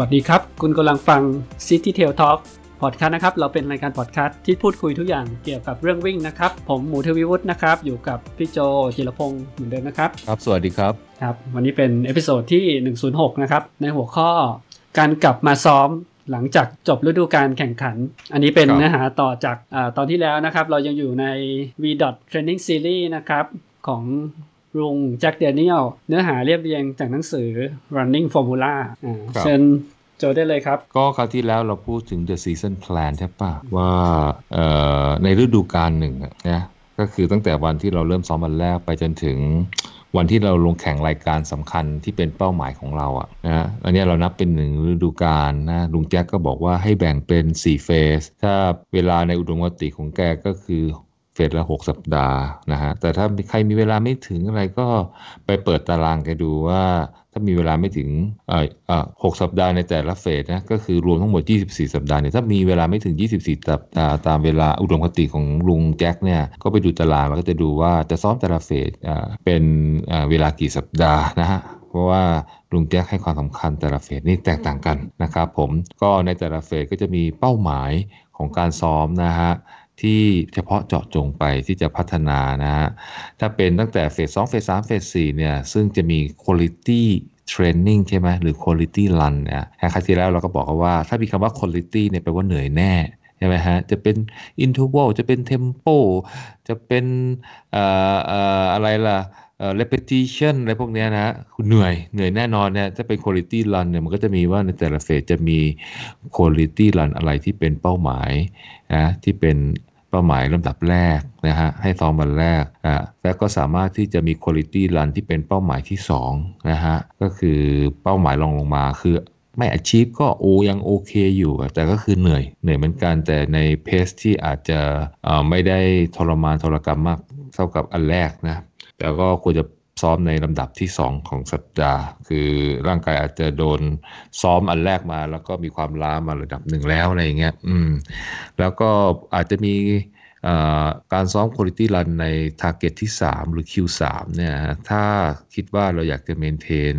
วัสดีครับ คุณกำลังฟัง City Trail Talk พอดคาสต์นะครับ เราเป็นรายการพอดคาสต์ที่พูดคุยทุกอย่างเกี่ยวกับเรื่องวิ่งนะครับ ผมหมูทวีวุฒินะครับ อยู่กับพี่โจจิรพงศ์เหมือนเดิมนะครับ ครับ สวัสดีครับ ครับ วันนี้เป็น episode ที่ 106 นะครับ ในหัวข้อการกลับมาซ้อมหลังจากจบฤดูการแข่งขัน อันนี้เป็นครับเนื้อหาต่อจากอาตอนที่แล้วนะครับ เรายังอยู่ใน VDOT Training Series นะครับของ ลุงแจ็คเดเนียลเนื้อหาเรียบเรียงจากหนังสือ Running Formula อ่าครับเชิญโจได้เลยครับ ก็คราวที่แล้วเราพูดถึง the season plan ใช่ปะว่าเอ่อในฤดูกาลหนึ่งอะนะก็คือตั้งแต่วันที่เราเริ่มซ้อมวันแรกไปจนถึงวันที่เราลงแข่งรายการสำคัญที่เป็นเป้าหมายของเราอะนะอันเนี้ยเรานับเป็นหนึ่งฤดูกาลนะลุงแจ็คก็บอกว่าให้แบ่งเป็น 4 เฟส ถ้าเวลาในอุดมคติของแกก็คือ เฟสละ6สัปดาห์นะฮะแต่ถ้าใครมีเวลาไม่ถึงอะไรก็ไปเปิดตารางแกดูว่า ถ้ามีเวลาไม่ถึงเอ่อเอ่อหกสัปดาห์ในแต่ละเฟสนะก็คือรวมทั้งหมด 24 สัปดาห์เนี่ยถ้ามีเวลาไม่ถึง 24 สัปดาห์ตามเวลาอุดมคติของลุงแจ็คเนี่ยก็ไปดูตารางแล้วก็จะดูว่าจะซ้อมแต่ละเฟสอ่าเป็นอ่าเวลากี่สัปดาห์นะฮะเพราะว่าลุงแจ็คให้ความสำคัญแต่ละเฟสนี่แตกต่างกันนะครับผมก็ในแต่ละเฟสก็จะมีเป้าหมายของการซ้อมนะฮะ ที่เฉพาะเจาะจงไปที่จะพัฒนานะฮะ ถ้าเป็นตั้งแต่เฟส2เฟส3เฟส4เนี่ย ซึ่งจะมี quality training ใช่ไหมหรือ quality run เนี่ยครั้งที่แล้วเราก็บอกว่า ถ้ามีคำว่า quality เนี่ยแปลว่าเหนื่อยแน่ใช่ไหมฮะ จะเป็น interval จะเป็น tempo จะเป็นอออะไรล่ะเอ่อ repetition อะไรพวกเนี้ยนะเหนื่อยเหนื่อยแน่นอนเนี่ยถ้าเป็น quality run เนี่ยมันก็จะมีว่าในแต่ละเฟสจะมี quality run อะไรที่เป็นเป้าหมายนะที่เป็น เป้าหมายลำดับแรกนะฮะให้ซ้อมวันแรกอ่าแล้วก็สามารถที่จะมีคุณ i t y Run ที่เป็นเป้าหมายที่2นะฮะก็คือเป้าหมายรองลงมาคือไม่อาชีพก็โอยังโอเคอยู่ แต่ก็คือเหนื่อยเหนื่อยเหมือนกันแต่ในเพสที่อาจจะอ่อไม่ได้ทรมานทรกรรมมากเท่ากับอันแรกนะแต่ก็ควรจะ ซ้อมในลำดับที่ 2 ของสัปดาห์ คือร่างกายอาจจะโดนซ้อมอันแรกมา แล้วก็มีความล้ามาระดับหนึ่งแล้วอะไรอย่างเงี้ยอืมแล้วก็อาจจะมีการซ้อม quality run ใน target ที่ 3 หรือ Q3 เนี่ยถ้าคิดว่าเราอยากจะ maintain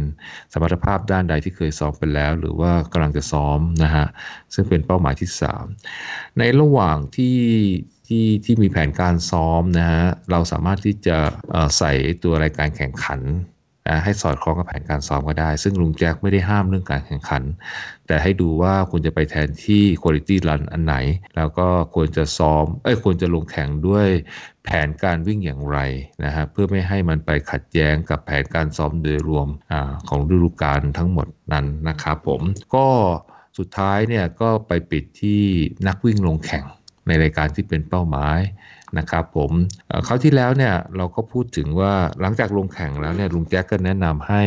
สมรรถภาพด้านใดที่เคยซ้อมไปแล้ว หรือว่ากำลังจะซ้อมนะฮะซึ่งเป็นเป้าหมายที่ 3 ในระหว่างที่ ที่ที่มีแผนการซ้อมนะฮะเราสามารถที่จะใส่ตัวรายการแข่งขันให้สอดคล้องกับแผนการซ้อมก็ได้ ซึ่งลุงแจ็คไม่ได้ห้ามเรื่องการแข่งขัน แต่ให้ดูว่าควรจะไปแทนที่ quality run อันไหน แล้วก็ควรจะซ้อม เอ้ยควรจะลงแข่งด้วยแผนการวิ่งอย่างไรนะฮะเพื่อไม่ให้มันไปขัดแย้งกับแผนการซ้อมโดยรวมอของฤดูกาลทั้งหมดนั้นนะครับผมก็สุดท้ายเนี่ยก็ไปปิดที่นักวิ่งลงแข่ง ในรายการที่เป็นเป้าหมายนะครับผมเอ่อคราวที่แล้วเนี่ยเราก็พูดถึงว่าหลังจากลงแข่งแล้วเนี่ยลุงแจ็คก็แนะนำให้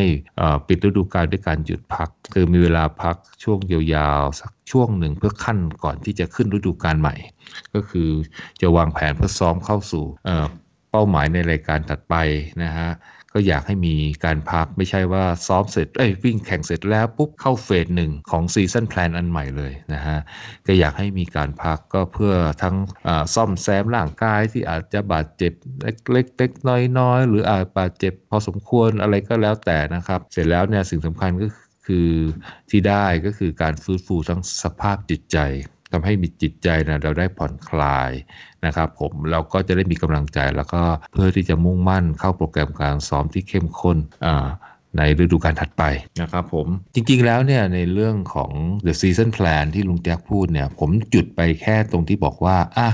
ปิดฤดูกาลด้วยการหยุดพัก คือมีเวลาพักช่วงยาวๆ สักช่วงหนึ่งเพื่อขั้นก่อนที่จะขึ้นฤดูกาลใหม่ ก็คือจะวางแผนเพื่อซ้อมเข้าสู่เป้าหมายในรายการถัดไปนะฮะ ก็อยากให้มีการพักไม่ใช่ว่าซ้อมเสร็จเอ้ยวิ่งแข่งเสร็จแล้วปุ๊บเข้า phase หนึ่งของ season plan อันใหม่เลยนะฮะก็อยากให้มีการพักก็เพื่อทั้งซ่อมแซมร่างกายที่อาจจะบาดเจ็บเล็กๆเล็กน้อยๆ หรืออาจบาดเจ็บพอสมควรอะไรก็แล้วแต่นะครับ เสร็จแล้วเนี่ยสิ่งสำคัญก็คือที่ได้ก็คือการฟื้นฟูทั้งสภาพจิตใจ ทำให้มีจิตใจนะเราได้ผ่อนคลายนะครับ ผมเราก็จะได้มีกำลังใจแล้วก็เพื่อที่จะมุ่งมั่นเข้าโปรแกรมการซ้อมที่เข้มข้นอ่าในฤดูกาลถัดไปนะครับผมจริงๆแล้วเนี่ยในเรื่องของ the season plan ที่ลุงแจ็คพูดเนี่ยผมจุดไปแค่ตรงที่บอกว่าอะ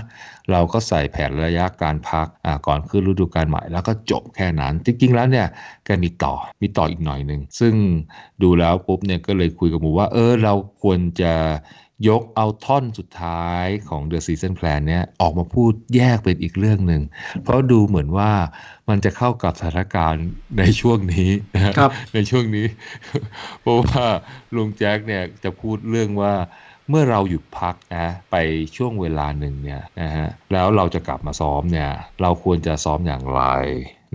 เราก็ใส่แผนระยะการพักอ่าก่อนขึ้นฤดูกาลใหม่ แล้วก็จบแค่นั้น จริงๆแล้วเนี่ยแกมีต่อมีต่ออีกหน่อยหนึ่งซึ่งดูแล้วปุ๊บเนี่ยก็เลยคุยกับหมูว่าเออเราควรจะ ยกเอาท่อนสุดท้ายของ The Season Plan เนี่ยออกมาพูดแยกเป็นอีกเรื่องหนึ่ง เพราะดูเหมือนว่ามันจะเข้ากับสถานการณ์ในช่วงนี้นะฮะครับในช่วงนี้ เพราะว่าลุงแจ็คเนี่ยจะพูดเรื่องว่าเมื่อเราหยุดพักนะไปช่วงเวลาหนึ่งเนี่ยนะฮะแล้วเราจะกลับมาซ้อมเนี่ยเราควรจะซ้อมอย่างไร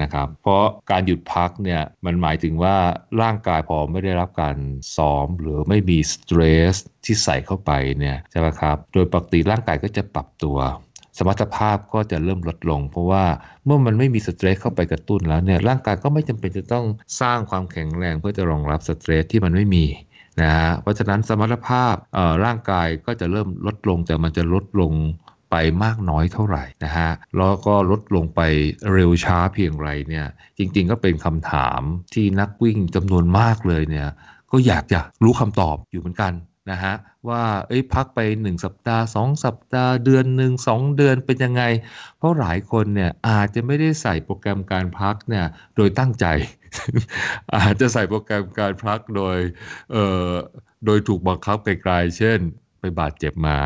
นะครับ เพราะการหยุดพักเนี่ยมันหมายถึงว่าร่างกายพอไม่ได้รับการซ้อม หรือไม่มีสเตรสที่ใส่เข้าไปเนี่ยใช่ไหมครับ โดยปกติร่างกายก็จะปรับตัว สมรรถภาพก็จะเริ่มลดลง เพราะว่าเมื่อมันไม่มีสเตรสเข้าไปกระตุ้นแล้วเนี่ยร่างกายก็ไม่จำเป็นจะต้องสร้างความแข็งแรงเพื่อจะรองรับสเตรสที่มันไม่มีนะฮะเพราะฉะนั้นสมรรถภาพร่างกายก็จะเริ่มลดลงแต่มันจะลดลง ไปมากน้อยเท่าไหร่นะฮะแล้วก็ลดลงไปเร็วช้าเพียงไรเนี่ยจริงๆก็เป็นคำถามที่นักวิ่งจำนวนมากเลยเนี่ยก็อยากจะรู้คำตอบอยู่เหมือนกันนะฮะว่าเอ้ยพักไป 1 สัปดาห์ 2 สัปดาห์เดือนหนึ่ง2เดือนเป็นยังไง เพราะหลายคนเนี่ยอาจจะไม่ได้ใส่โปรแกรมการพักเนี่ยโดยตั้งใจ อาจจะใส่โปรแกรมการพักโดยเอ่อโดยถูกบังคับไกลๆเช่น ไปบาดเจ็บมา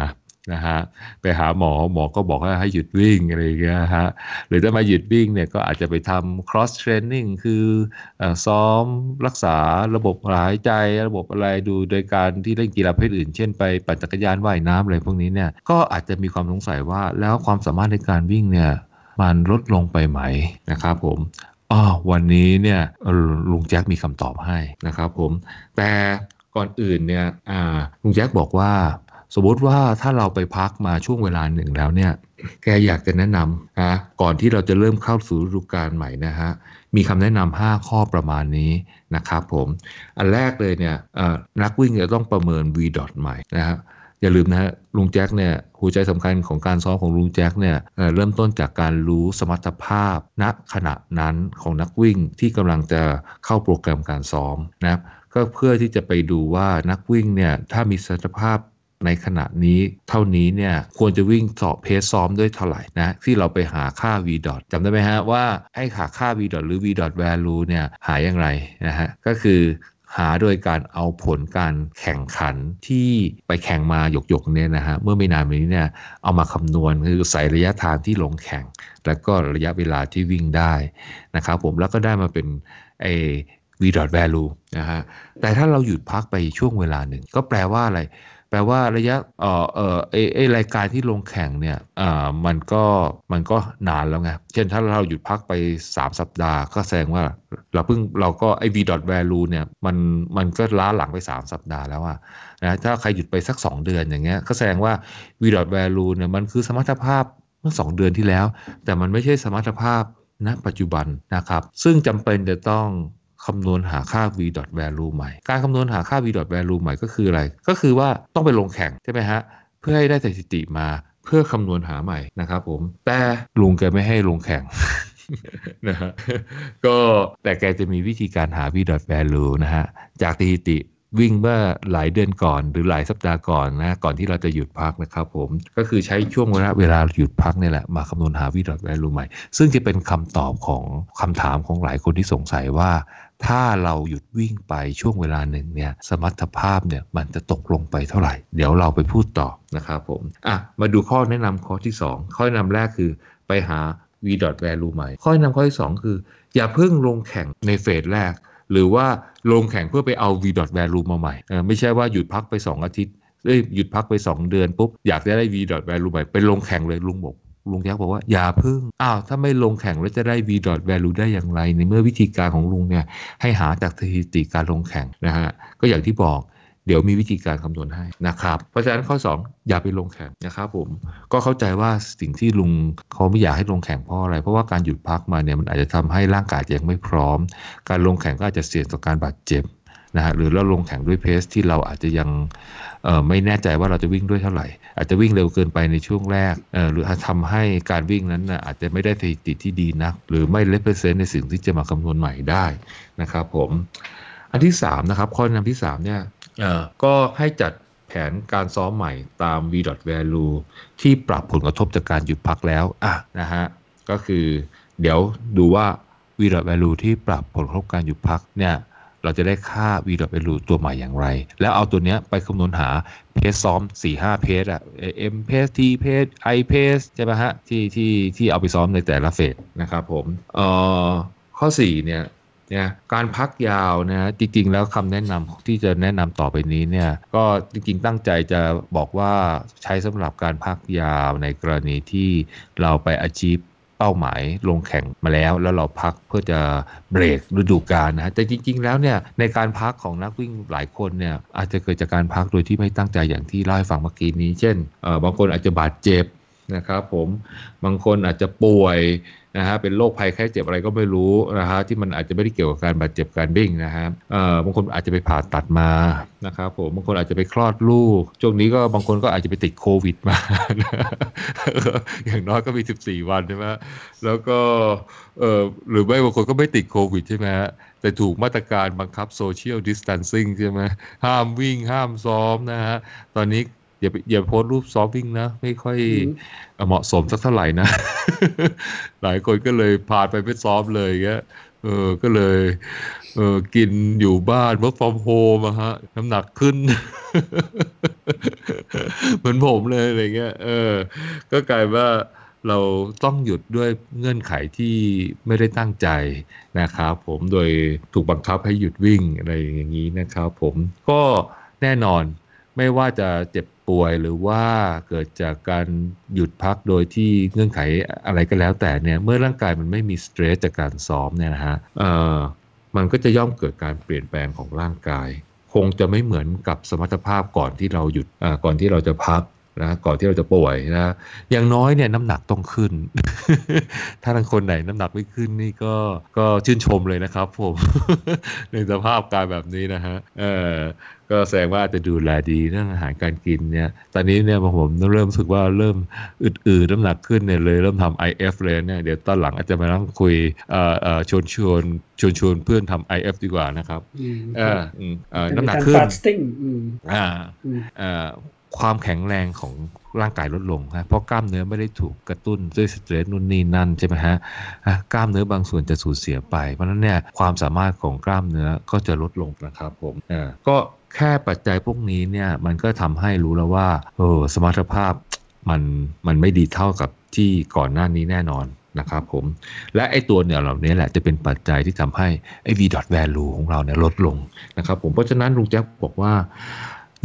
นะฮะไปหาหมอหมอก็บอกว่าให้หยุดวิ่งอะไรอย่างเงี้ยฮะหรือถ้ามาหยุดวิ่งเนี่ยก็อาจจะไปทำ cross training คือซ้อมรักษาระบบหายใจระบบอะไรดูโดยการที่เล่นกีฬาประเภทอื่น เช่นไปปั่นจักรยานว่ายน้ำอะไรพวกนี้เนี่ยก็อาจจะมีความสงสัยว่าแล้วความสามารถในการวิ่งเนี่ยมันลดลงไปไหมนะครับผมอ๋อวันนี้เนี่ยลุงแจ็คมีคำตอบให้นะครับผมแต่ก่อนอื่นเนี่ยลุงแจ็คบอกว่า สมมติว่าถ้าเราไปพักมาช่วงเวลาหนึ่งแล้วเนี่ย แกอยากจะแนะนำนะก่อนที่เราจะเริ่มเข้าสู่ฤดูกาลใหม่นะฮะ มีคำแนะนำ5ข้อประมาณนี้นะครับผม อันแรกเลยเนี่ยนักวิ่งจะต้องประเมิน V ดอทใหม่นะครับอย่าลืมนะลุงแจ็คเนี่ยหัวใจสำคัญของการซ้อมของลุงแจ็คเนี่ยเริ่มต้นจากการรู้สมรรถภาพ ณขณะนั้นของนักวิ่งที่กำลังจะเข้าโปรแกรมการซ้อมนะครับก็เพื่อที่จะไปดูว่านักวิ่งเนี่ยถ้ามีสมรรถภาพ ในขณะนี้เท่านี้เนี่ยควรจะวิ่งสอบเพสซ้อมด้วยเท่าไหร่นะที่เราไปหาค่า v ดอทจำได้ไหมฮะว่าให้หาค่า v ดอทหรือ v ดอท value เนี่ยหาอย่างไรนะฮะก็คือหาโดยการเอาผลการแข่งขันที่ไปแข่งมาหยกๆเนี่ยนะฮะเมื่อไม่นานมานี้เนี่ยเอามาคำนวณคือใส่ระยะทางที่ลงแข่ง แล้วก็ระยะเวลาที่วิ่งได้นะครับผมแล้วก็ได้มาเป็นไอ v dot value นะฮะแต่ถ้าเราหยุดพักไปช่วงเวลาหนึ่ง ก็แปลว่าอะไร ลว่าระยะเอ่อเอ่อไอไอรายการที่ลงแข่งเนี่ยอ่ามันก็มันก็นานแล้วไง เช่นถ้าเราหยุดพักไป 3 สัปดาห์ ก็แสดงว่าเราเพิ่งเราก็ไอ v dot value เนี่ยมันมันก็ล้าหลังไป 3 สัปดาห์แล้วอะนะถ้าใครหยุดไปสัก 2 เดือนอย่างเงี้ยก็แสดงว่า v dot value เนี่ยมันคือสมรรถภาพเมื่อ 2 เดือนที่แล้ว แต่มันไม่ใช่สมรรถภาพณปัจจุบันนะครับ ซึ่งจำเป็นจะต้อง คำนวณหาค่า v dot value ใหม่ การคำนวณหาค่า v dot value ใหม่ก็คืออะไร ก็คือว่าต้องไปลงแข่งใช่ไหมฮะ เพื่อให้ได้สถิติมาเพื่อคำนวณหาใหม่นะครับผม แต่ลุงแกไม่ให้ลงแข่งนะฮะ ก็แต่แกจะมีวิธีการหา v dot value นะฮะ จากสถิติวิ่งเมื่อหลายเดือนก่อนหรือหลายสัปดาห์ก่อนนะก่อนที่เราจะหยุดพักนะครับผมก็คือใช้ช่วงเวลาเวลาหยุดพักนี่แหละมาคำนวณหาวิดอทแวลูใหม่ ซึ่งจะเป็นคำตอบของคำถามของหลายคนที่สงสัยว่า ถ้าเราหยุดวิ่งไปช่วงเวลาหนึ่งเนี่ยสมรรถภาพเนี่ยมันจะตกลงไปเท่าไหร่ เดี๋ยวเราไปพูดต่อนะครับผมอะมาดูข้อแนะนำข้อที่ 2 ข้อแนะนำแรกคือไปหา v dot value ใหม่ ข้อแนะนำข้อที่ 2 คือ อย่าเพิ่งลงแข่งในเฟสแรก หรือว่าลงแข่งเพื่อไปเอา v dot value มาใหม่ไม่ใช่ว่าหยุดพักไป 2 อาทิตย์เอ้ยหยุดพักไป 2 เดือนปุ๊บอยากจะได้ v dot value ใหม่ไปลงแข่งเลยลุงบอก ลุงแจ็คบอกว่าอย่าพึ่ง อ้าวถ้าไม่ลงแข่งแล้วจะได้ v dot value ได้อย่างไร ในเมื่อวิธีการของลุงเนี่ยให้หาจากสถิติการลงแข่งนะฮะก็อย่างที่บอกเดี๋ยวมีวิธีการคำนวณให้นะครับ เพราะฉะนั้นข้อ 2 อย่าไปลงแข่งนะครับผมก็เข้าใจว่าสิ่งที่ลุงเขาไม่อยากให้ลงแข่งเพราะอะไร เพราะว่าการหยุดพักมาเนี่ยมันอาจจะทำให้ร่างกายยังไม่พร้อม การลงแข่งก็อาจจะเสี่ยงต่อการบาดเจ็บ นะฮะหรือเราลงแข่งด้วยเพสที่เราอาจจะยังไม่แน่ใจว่าเราจะวิ่งด้วยเท่าไหร่ อาจจะวิ่งเร็วเกินไปในช่วงแรกหรือทำให้การวิ่งนั้นอาจจะไม่ได้สถิติที่ดีนัก หรือไม่เลเปอร์เซนต์ในสิ่งที่จะมาคำนวณใหม่ได้นะครับผมอันที่3นะครับข้อแนะนำที่3เนี่ยก็ให้จัดแผนการซ้อมใหม่ตาม v value ที่ปรับผลกระทบจากการหยุดพักแล้วอะนะฮะก็คือเดี๋ยวดูว่า v value ที่ปรับผลกระทบการหยุดพักเนี่ย เราจะได้ค่า VLU ตัวใหม่อย่างไร แล้วเอาตัวนี้ไปคำนวณหาเพสซ้อม 4-5 เพสอะ M เพส T เพส I เพสใช่ไหมฮะที่ที่ที่เอาไปซ้อมในแต่ละเฟสนะครับผมเอ่อข้อ 4 เนี่ยเนี่ยการพักยาวนะจริงๆ แล้วคำแนะนำที่จะแนะนำต่อไปนี้เนี่ยก็จริงๆตั้งใจจะบอกว่าใช้สำหรับการพักยาวในกรณีที่เราไปอาชีพ เป้าหมายลงแข่งมาแล้ว แล้วเราพักเพื่อจะเบรกฤดูกาลนะแต่จริง ๆ แล้วเนี่ยในการพักของนักวิ่งหลายคนเนี่ยอาจจะเกิดจากการพักโดยที่ไม่ตั้งใจอย่างที่เล่าให้ฟังเมื่อกี้นี้ เช่นบางคนอาจจะบาดเจ็บนะครับผมบางคนอาจจะป่วย นะฮะเป็นโรคภัยไข้เจ็บอะไรก็ไม่รู้นะฮะที่มันอาจจะไม่ได้เกี่ยวกับการบาดเจ็บการวิ่งนะฮะเอ่อบางคนอาจจะไปผ่าตัดมานะครับผมบางคนอาจจะไปคลอดลูกช่วงนี้ก็บางคนก็อาจจะไปติดโควิดมา อย่างน้อยก็มี 14 วันใช่ไหมแล้วก็เออหรือไม่บางคนก็ไม่ติดโควิดใช่ไหมฮะแต่ถูกมาตรการบังคับโซเชียลดิส a ทนซิ่งใช่ไหมห้ามวิ่งห้ามซ้อมนะฮะตอนนี้ อย่าอย่าโพสรูปซ้อมวิ่งนะ ไม่ค่อยเหมาะสมสักเท่าไหร่นะ หลายคนก็เลยพาไปไม่ซ้อมเลยเงี้ยเออก็เลยเออกินอยู่บ้าน work from home อะฮะ น้ำหนักขึ้น เหมือนผมเลยอะไรเงี้ยเออ ก็กลายว่าเราต้องหยุดด้วยเงื่อนไขที่ไม่ได้ตั้งใจนะครับผมโดยถูกบังคับให้หยุดวิ่งอะไรอย่างนี้นะครับผมก็แน่นอนไม่ว่าจะเจ็บ ป่วยหรือว่าเกิดจากการหยุดพักโดยที่เงื่อนไขอะไรก็แล้วแต่เนี่ยเมื่อร่างกายมันไม่มีสเตรสจากการซ้อมเนี่ยนะฮะเอ่อมันก็จะย่อมเกิดการเปลี่ยนแปลงของร่างกาย คงจะไม่เหมือนกับสมรรถภาพก่อนที่เราหยุดก่อนที่เราจะพักนะก่อนที่เราจะป่วยนะอย่างน้อยเนี่ยน้ำหนักต้องขึ้น ถ้าทางคนไหนน้ำหนักไม่ขึ้นนี่ก็ก็ชื่นชมเลยนะครับผม ในสภาพการแบบนี้นะฮะเออ ก็แสดงว่าจะดูแลดีเรื่องอาหารการกินเนี่ย ตอนนี้เนี่ยผมเริ่มรู้สึกว่าเริ่มอืดๆน้ำหนักขึ้นเนี่ยเลยเริ่มทำ IF เลยเนี่ยเดี๋ยวตอนหลังอาจจะมานั่งคุยเอ่อเอ่อชวนชวนชวนชวนเพื่อนทำ IF ดีกว่านะครับเออเออน้ำหนักขึ้นอ่าอ่าความแข็งแรงของร่างกายลดลงนะเพราะกล้ามเนื้อไม่ได้ถูกกระตุ้นด้วยสเตรสนู่นนี่นั่นใช่ไหมฮะกล้ามเนื้อบางส่วนจะสูญเสียไป เพราะนั้นเนี่ยความสามารถของกล้ามเนื้อก็จะลดลงนะครับผมอ่าก็ แค่ปัจจัยพวกนี้เนี่ยมันก็ทำให้รู้แล้วว่าเออสมรรถภาพมันมันไม่ดีเท่ากับที่ก่อนหน้านี้แน่นอนนะครับผม และไอ้ตัวเนี่ยเหล่านี้แหละจะเป็นปัจจัยที่ทำให้ไอ้ v dot value ของเราเนี่ยลดลงนะครับผมเพราะฉะนั้นลุงแจ๊คบอกว่า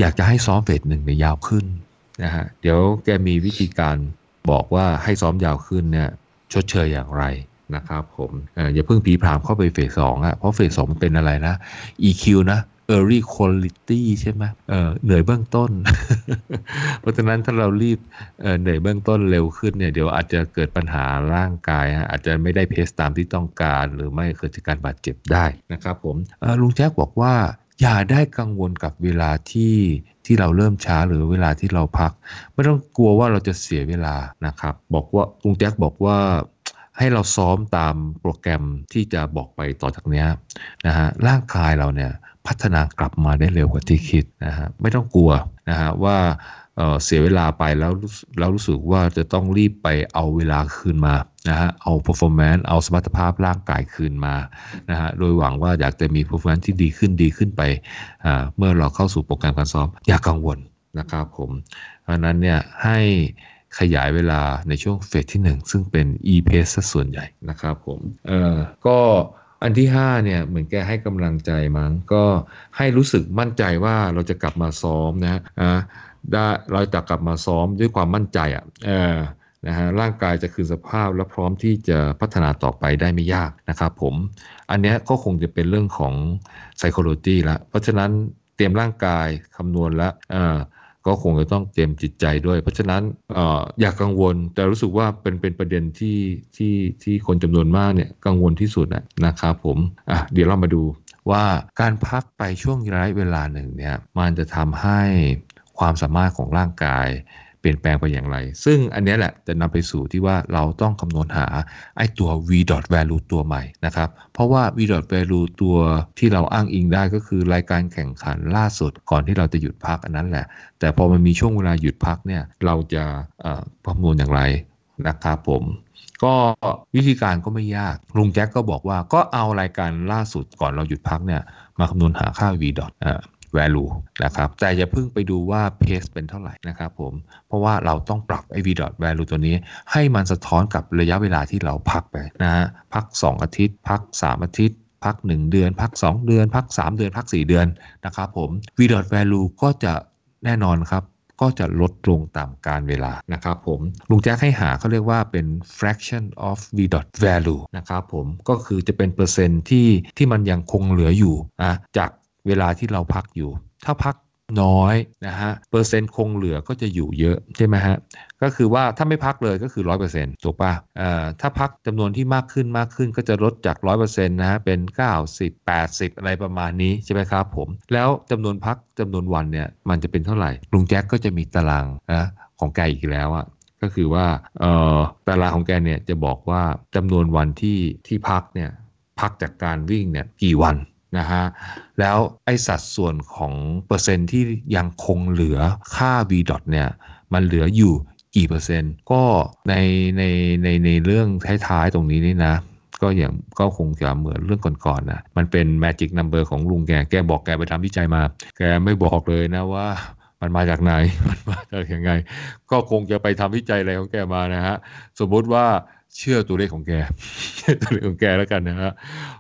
อยากจะให้ซ้อมเฟสหนึ่งเนี่ยยาวขึ้นนะฮะเดี๋ยวแกมีวิธีการบอกว่าให้ซ้อมยาวขึ้นเนี่ยชดเชยอย่างไรนะครับผมอย่าเพิ่งผีพรามเข้าไปเฟสสองอะเพราะเฟสสองเป็นอะไรนะ EQ นะ early quality ใช่ไหมเเหนื่อยเบื้องต้น เพราะฉะนั้นถ้าเรารีบเเหนื่อยเบื้องต้นเร็วขึ้นเนี่ยเดี๋ยวอาจจะเกิดปัญหาร่างกายอาจจะไม่ได้เพสตามที่ต้องการหรือไม่เกิดจากการบาดเจ็บได้นะครับผมลุงแจ๊คบอกว่าอย่าได้กังวลกับเวลาที่ที่เราเริ่มช้าหรือเวลาที่เราพัก ไม่ต้องกลัวว่าเราจะเสียเวลานะครับ บอกว่าลุงแจ็คบอกว่าให้เราซ้อมตามโปรแกรมที่จะบอกไปต่อจากนี้นะฮะร่างกายเราเนี่ย พัฒนากลับมาได้เร็วกว่าที่คิดนะฮะไม่ต้องกลัวนะฮะว่าเสียเวลาไปแล้วแล้วรู้สึกว่าจะต้องรีบไปเอาเวลาคืนมานะฮะเอา performance เอาสมรรถภาพร่างกายคืนมานะฮะโดยหวังว่าอยากจะมี performance ที่ดีขึ้นดีขึ้นไปเมื่อเราเข้าสู่โปรแกรมการซ้อมอย่ากังวลนะครับผมเพราะนั้นเนี่ยให้ขยายเวลาในช่วงเฟสที่ 1 ซึ่งเป็น e-pace ส่วนใหญ่นะครับผมเออก็ อันที่5เนี่ยเหมือนแกให้กำลังใจมั้งก็ให้รู้สึกมั่นใจว่าเราจะกลับมาซ้อมนะฮะได้เราจะกลับมาซ้อมด้วยความมั่นใจอะเออนะฮะร่างกายจะคืนสภาพและพร้อมที่จะพัฒนาต่อไปได้ไม่ยากนะครับผม อันนี้ก็คงจะเป็นเรื่องของ psychology ละเพราะฉะนั้นเตรียมร่างกายคำนวณแล้ว ก็คงจะต้องเตรียมจิตใจด้วย เพราะฉะนั้นออย่ากกังวล แต่รู้สึกว่าเป็นเป็นประเด็นที่ที่ที่คนจำนวนมากเนี่ยกังวลที่สุดนะครับผมอะเดี๋ยวเรามาดูว่าการพักไปช่วงระยะเวลาหนึ่งเนี่ยมันจะทำให้ความสามารถของร่างกาย เปลี่ยนแปลงไปอย่างไร ซึ่งอันนี้แหละจะนำไปสู่ที่ว่าเราต้องคำนวณหาไอ้ตัว v dot value ตัวใหม่นะครับ เพราะว่า v dot value ตัวที่เราอ้างอิงได้ก็คือรายการแข่งขันล่าสุดก่อนที่เราจะหยุดพักอันนั้นแหละ แต่พอมันมีช่วงเวลาหยุดพักเนี่ยเราจะคำนวณอย่างไรนะครับผมก็วิธีการก็ไม่ยาก ลุงแจ็คก็บอกว่าก็เอารายการล่าสุดก่อนเราหยุดพักเนี่ยมาคำนวณหาค่า v dot value นะครับแต่อย่าเพิ่งไปดูว่า pace เป็นเท่าไหร่นะครับผมเพราะว่าเราต้องปรับไอ้ v dot value ตัวนี้ ให้มันสะท้อนกับระยะเวลาที่เราพักไปนะฮะพัก 2 อาทิตย์ พัก 3 อาทิตย์พัก 1 เดือน พัก 2 เดือน พัก 3 เดือน พัก 4 เดือนนะครับผม v dot value ก็จะแน่นอนครับ ก็จะลดลงตามการเวลานะครับผมลุงแจ๊คให้หาเขาเรียกว่าเป็น fraction of v dot value นะครับผมก็คือจะเป็นเปอร์เซ็นต์ที่ที่มันยังคงเหลืออยู่นะจาก เวลาที่เราพักอยู่ ถ้าพักน้อยนะฮะเปอร์เซ็นต์คงเหลือก็จะอยู่เยอะใช่ไหมฮะก็คือว่าถ้าไม่พักเลยก็คือ 100%ถูกป่ะเอ่อถ้าพักจำนวนที่มากขึ้นมากขึ้นก็จะลดจาก 100%นะฮะเป็น 90 80 อะไรประมาณนี้ใช่ไหมครับผมแล้วจำนวนพักจำนวนวันเนี่ยมันจะเป็นเท่าไหร่ลุงแจ็คก็จะมีตารางนะของแกอีกแล้วอะก็คือว่าเอ่อตารางของแกเนี่ยจะบอกว่าจำนวนวันที่ที่พักเนี่ยพักจากการวิ่งเนี่ยกี่วัน นะฮะแล้วไอสัดส่วนของเปอร์เซ็นต์ที่ยังคงเหลือค่า v dot เนี่ยมันเหลืออยู่กี่เปอร์เซ็นต์ ก็ในในในในเรื่องท้ายๆตรงนี้นี่นะ ก็อย่างก็คงจะเหมือนเรื่องก่อนๆนะมันเป็น magic number ของลุงแก แกบอกแกไปทำวิจัยมา แกไม่บอกเลยนะว่ามันมาจากไหน มันมาจากยังไง ก็คงจะไปทำวิจัยอะไรของแกมานะฮะ สมมติว่าเชื่อตัวเลขของแกเชื่อตัวเลขของแกแล้วกันนะฮะ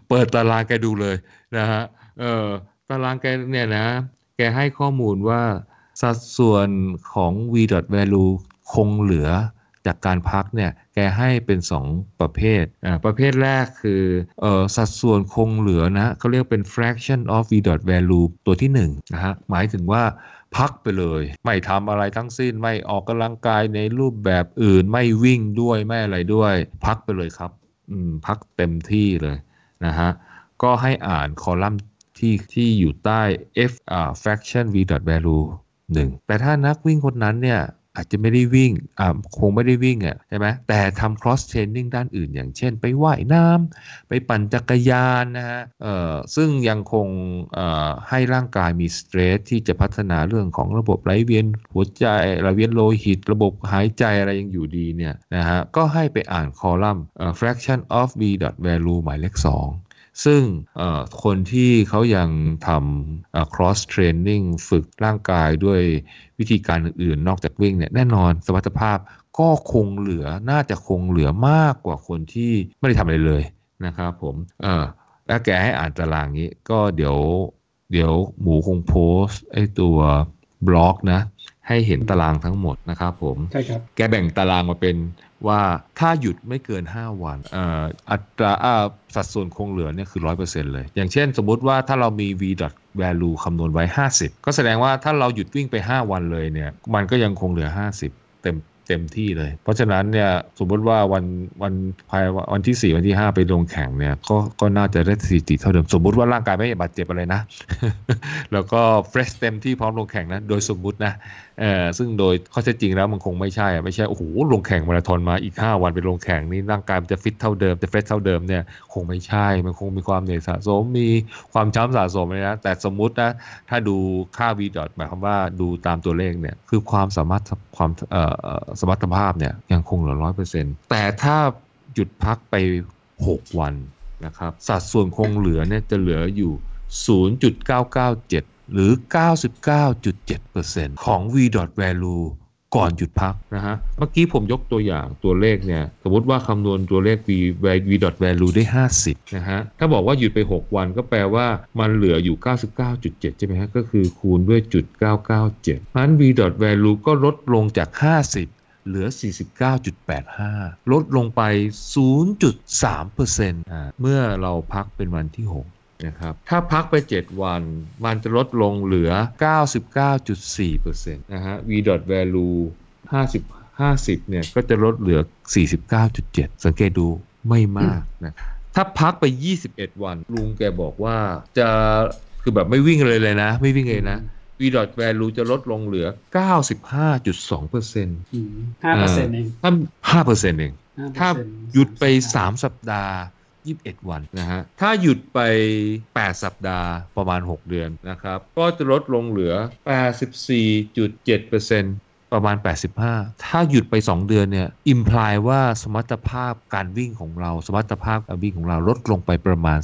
เปิดตารางแกดูเลย นะฮะเออตารางแกเนี่ยนะ แกให้ข้อมูลว่าสัดส่วนของ v value คงเหลือจากการพักเนี่ยแกให้เป็น 2 ประเภทอ่าประเภทแรกคือเอ่อสัดส่วนคงเหลือนะเขาเรียกเป็น fraction of v value ตัวที่1นะฮะหมายถึงว่าพักไปเลย ไม่ทำอะไรทั้งสิ้นไม่ออกกำลังกายในรูปแบบอื่น ไม่วิ่งด้วย ไม่อะไรด้วย พักไปเลยครับอืมพักเต็มที่เลยนะฮะ ก็ให้อ่านคอลัมน์ที่ที่อยู่ใต้ fraction v value 1 แต่ถ้านักวิ่งคนนั้นเนี่ยอาจจะไม่ได้วิ่งอ่าคงไม่ได้วิ่งอะใช่ไหมแต่ทำ cross training ด้านอื่น อย่างเช่น ไปว่ายน้ำไปปั่นจักรยานนะฮะเอ่อซึ่งยังคงเอ่อให้ร่างกายมีสเตรสที่จะพัฒนาเรื่องของระบบไหลเวียนหัวใจไหลเวียนโลหิต ระบบหายใจอะไรยังอยู่ดีเนี่ยนะฮะก็ให้ไปอ่านคอลัมน์ fraction of v value หมายเลข2 ซึ่งคนที่เขายังทำ cross training ฝึกร่างกายด้วยวิธีการอื่นๆ นอกจากวิ่งเนี่ยแน่นอนสมรรถภาพก็คงเหลือน่าจะคงเหลือมากกว่าคนที่ไม่ได้ทำอะไรเลยนะครับผมเออแล้วแกให้อ่านตารางนี้ก็เดี๋ยวเดี๋ยวหมูคงโพสไอตัวบล็อกนะ ให้เห็นตารางทั้งหมดนะครับผมใช่ครับแกแบ่งตารางมาเป็นว่าถ้าหยุดไม่เกิน 5 วันเอ่ออัตราอ่าสัดส่วนคงเหลือเนี่ยคือ 100%เลย อย่างเช่นสมมุติว่าถ้าเรามี v value คำนวณไว้ 50 ก็แสดงว่าถ้าเราหยุดวิ่งไป 5 วันเลยเนี่ยมันก็ยังคงเหลือ 50 เต็มเต็มที่เลย เพราะฉะนั้นเนี่ยสมมติว่าวันวันภายวันที่ 4 วันที่ 5 ไปลงแข่งเนี่ยก็ก็น่าจะได้สถิติเท่าเดิม สมมุติว่าร่างกายไม่บาดเจ็บอะไรนะ แล้วก็ fresh เต็มที่พร้อมลงแข่งนะ โดยสมมุตินะ เออซึ่งโดยข้อเท็จจริงแล้วมันคงไม่ใช่อะไม่ใช่ โอ้โห ลงแข่งมาราธอนมาอีก 5 วันไปลงแข่งนี่ร่างกายมันจะฟิตเท่าเดิม จะ fresh เท่าเดิมเนี่ยคงไม่ใช่ มันคงมีความเหนื่อยสะสม มีความช้ำสะสมเลยนะ แต่สมมุตินะ ถ้าดูค่า v ดอทหมายความว่าดูตามตัวเลขเนี่ย คือความสามารถความเอ่อสมรรถภาพเนี่ยยังคงเหลือร้อยเปอร์เซ็นต์แต่ถ้าหยุดพักไป 6 วันนะครับ สัดส่วนคงเหลือเนี่ยจะเหลืออยู่ 0.997 หรือ 99.7%ของ v value ก่อนหยุดพักนะฮะ เมื่อกี้ผมยกตัวอย่างตัวเลขเนี่ย สมมติว่าคำนวณตัวเลข v v value ได้ 50 นะฮะ ถ้าบอกว่าหยุดไป 6 วันก็แปลว่ามันเหลืออยู่ 99.7 ใช่ไหมฮะ ก็คือคูณด้วยจุด997นั้น v value ก็ลดลงจาก 50เหลือ 49.85 ลดลงไป 0.3%อ่าเมื่อเราพักเป็นวันที่ 6 นะครับถ้าพักไป 7 วัน มันจะลดลงเหลือ 99.4%นะฮะ v value 50 50เนี่ยก็จะลดเหลือ 49.7 สังเกตดูไม่มากนะถ้าพักไป 21 วัน ลุงแกบอกว่าจะคือแบบไม่วิ่งเลยเลยนะ ไม่วิ่งเลยนะ v value จะลดลงเหลือ 95.2%ห้าเปอร์เซ็นต์เอง ถ้า5%เอง5%ถ้าหยุดไป 3 สัปดาห์ 21 วันนะฮะ ถ้าหยุดไป 8 สัปดาห์ประมาณ 6 เดือนนะครับ ก็จะลดลงเหลือ 84.7% ประมาณ 85 ถ้าหยุดไป 2 เดือนเนี่ยอิมพลายว่าสมรรถภาพการวิ่งของเรา สมรรถภาพการวิ่งของเราลดลงไปประมาณ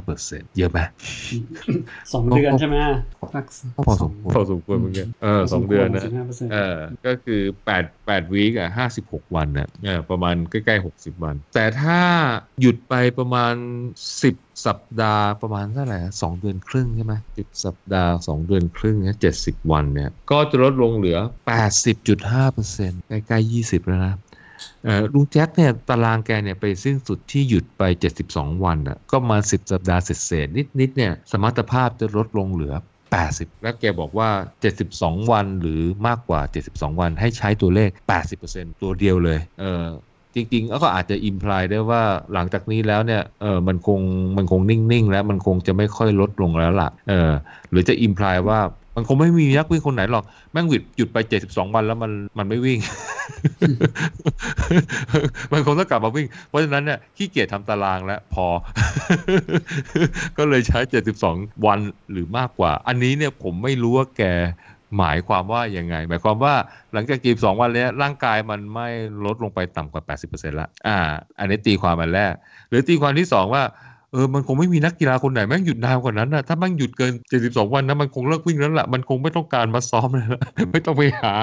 15%เยอะไหมสองเดือนใช่ไหมสักพอสมควรพอสมควรเหมือนกันเออสองเดือนนะสิบห้าเปอร์เซ็นต์เออก็คือ 8 8วีคอะ56 วันน่ะเออประมาณใกล้ๆ 60 วัน แต่ถ้าหยุดไปประมาณ 10 สัปดาห์ประมาณเท่าไหร่สองเดือนครึ่งใช่ไหมสิบสัปดาห์2เดือนครึ่งเนี่ย70วันเนี่ย ก็จะลดลงเหลือ80.5%ใกล้ๆ20แล้วนะลุงแจ็คเนี่ยตารางแกเนี่ยไปสิ้นสุดที่หยุดไป 72 วันอะก็มา10 สัปดาห์เศษๆนิดๆเนี่ยสมรรถภาพจะลดลงเหลือ 80 แล้วแกบอกว่า 72 วันหรือมากกว่า 72 วันให้ใช้ตัวเลข 80%ตัวเดียวเลยเออ จริงๆก็อาจจะอิมพลายได้ว่าหลังจากนี้แล้วเนี่ยเออมันคงมันคงนิ่งๆ แล้วมันคงจะไม่ค่อยลดลงแล้วล่ะเออหรือจะอิมพลายว่ามันคงไม่มีนักวิ่งคนไหนหรอก แม่งหยุดหยุดไป72วันแล้วมันมันไม่วิ่ง มันคงต้องกลับมาวิ่ง เพราะฉะนั้นเนี่ยขี้เกียจทำตารางแล้วพอ ก็เลยใช้72วันหรือมากกว่า อันนี้เนี่ยผมไม่รู้ว่าแก หมายความว่ายังไง หมายความว่าหลังจากจีบสองวันแล้วร่างกายมันไม่ลดลงไปต่ำกว่า 80%ละอ่า อันนี้ตีความอันแรก หรือตีความที่สองว่า เออมันคงไม่มีนักกีฬาคนไหนแม่งหยุดนานกว่านั้นนะถ้าแม่งหยุดเกิน 72 วันนะมันคงเลิกวิ่งแล้วละมันคงไม่ต้องการมาซ้อมเลยละไม่ต้องไปหา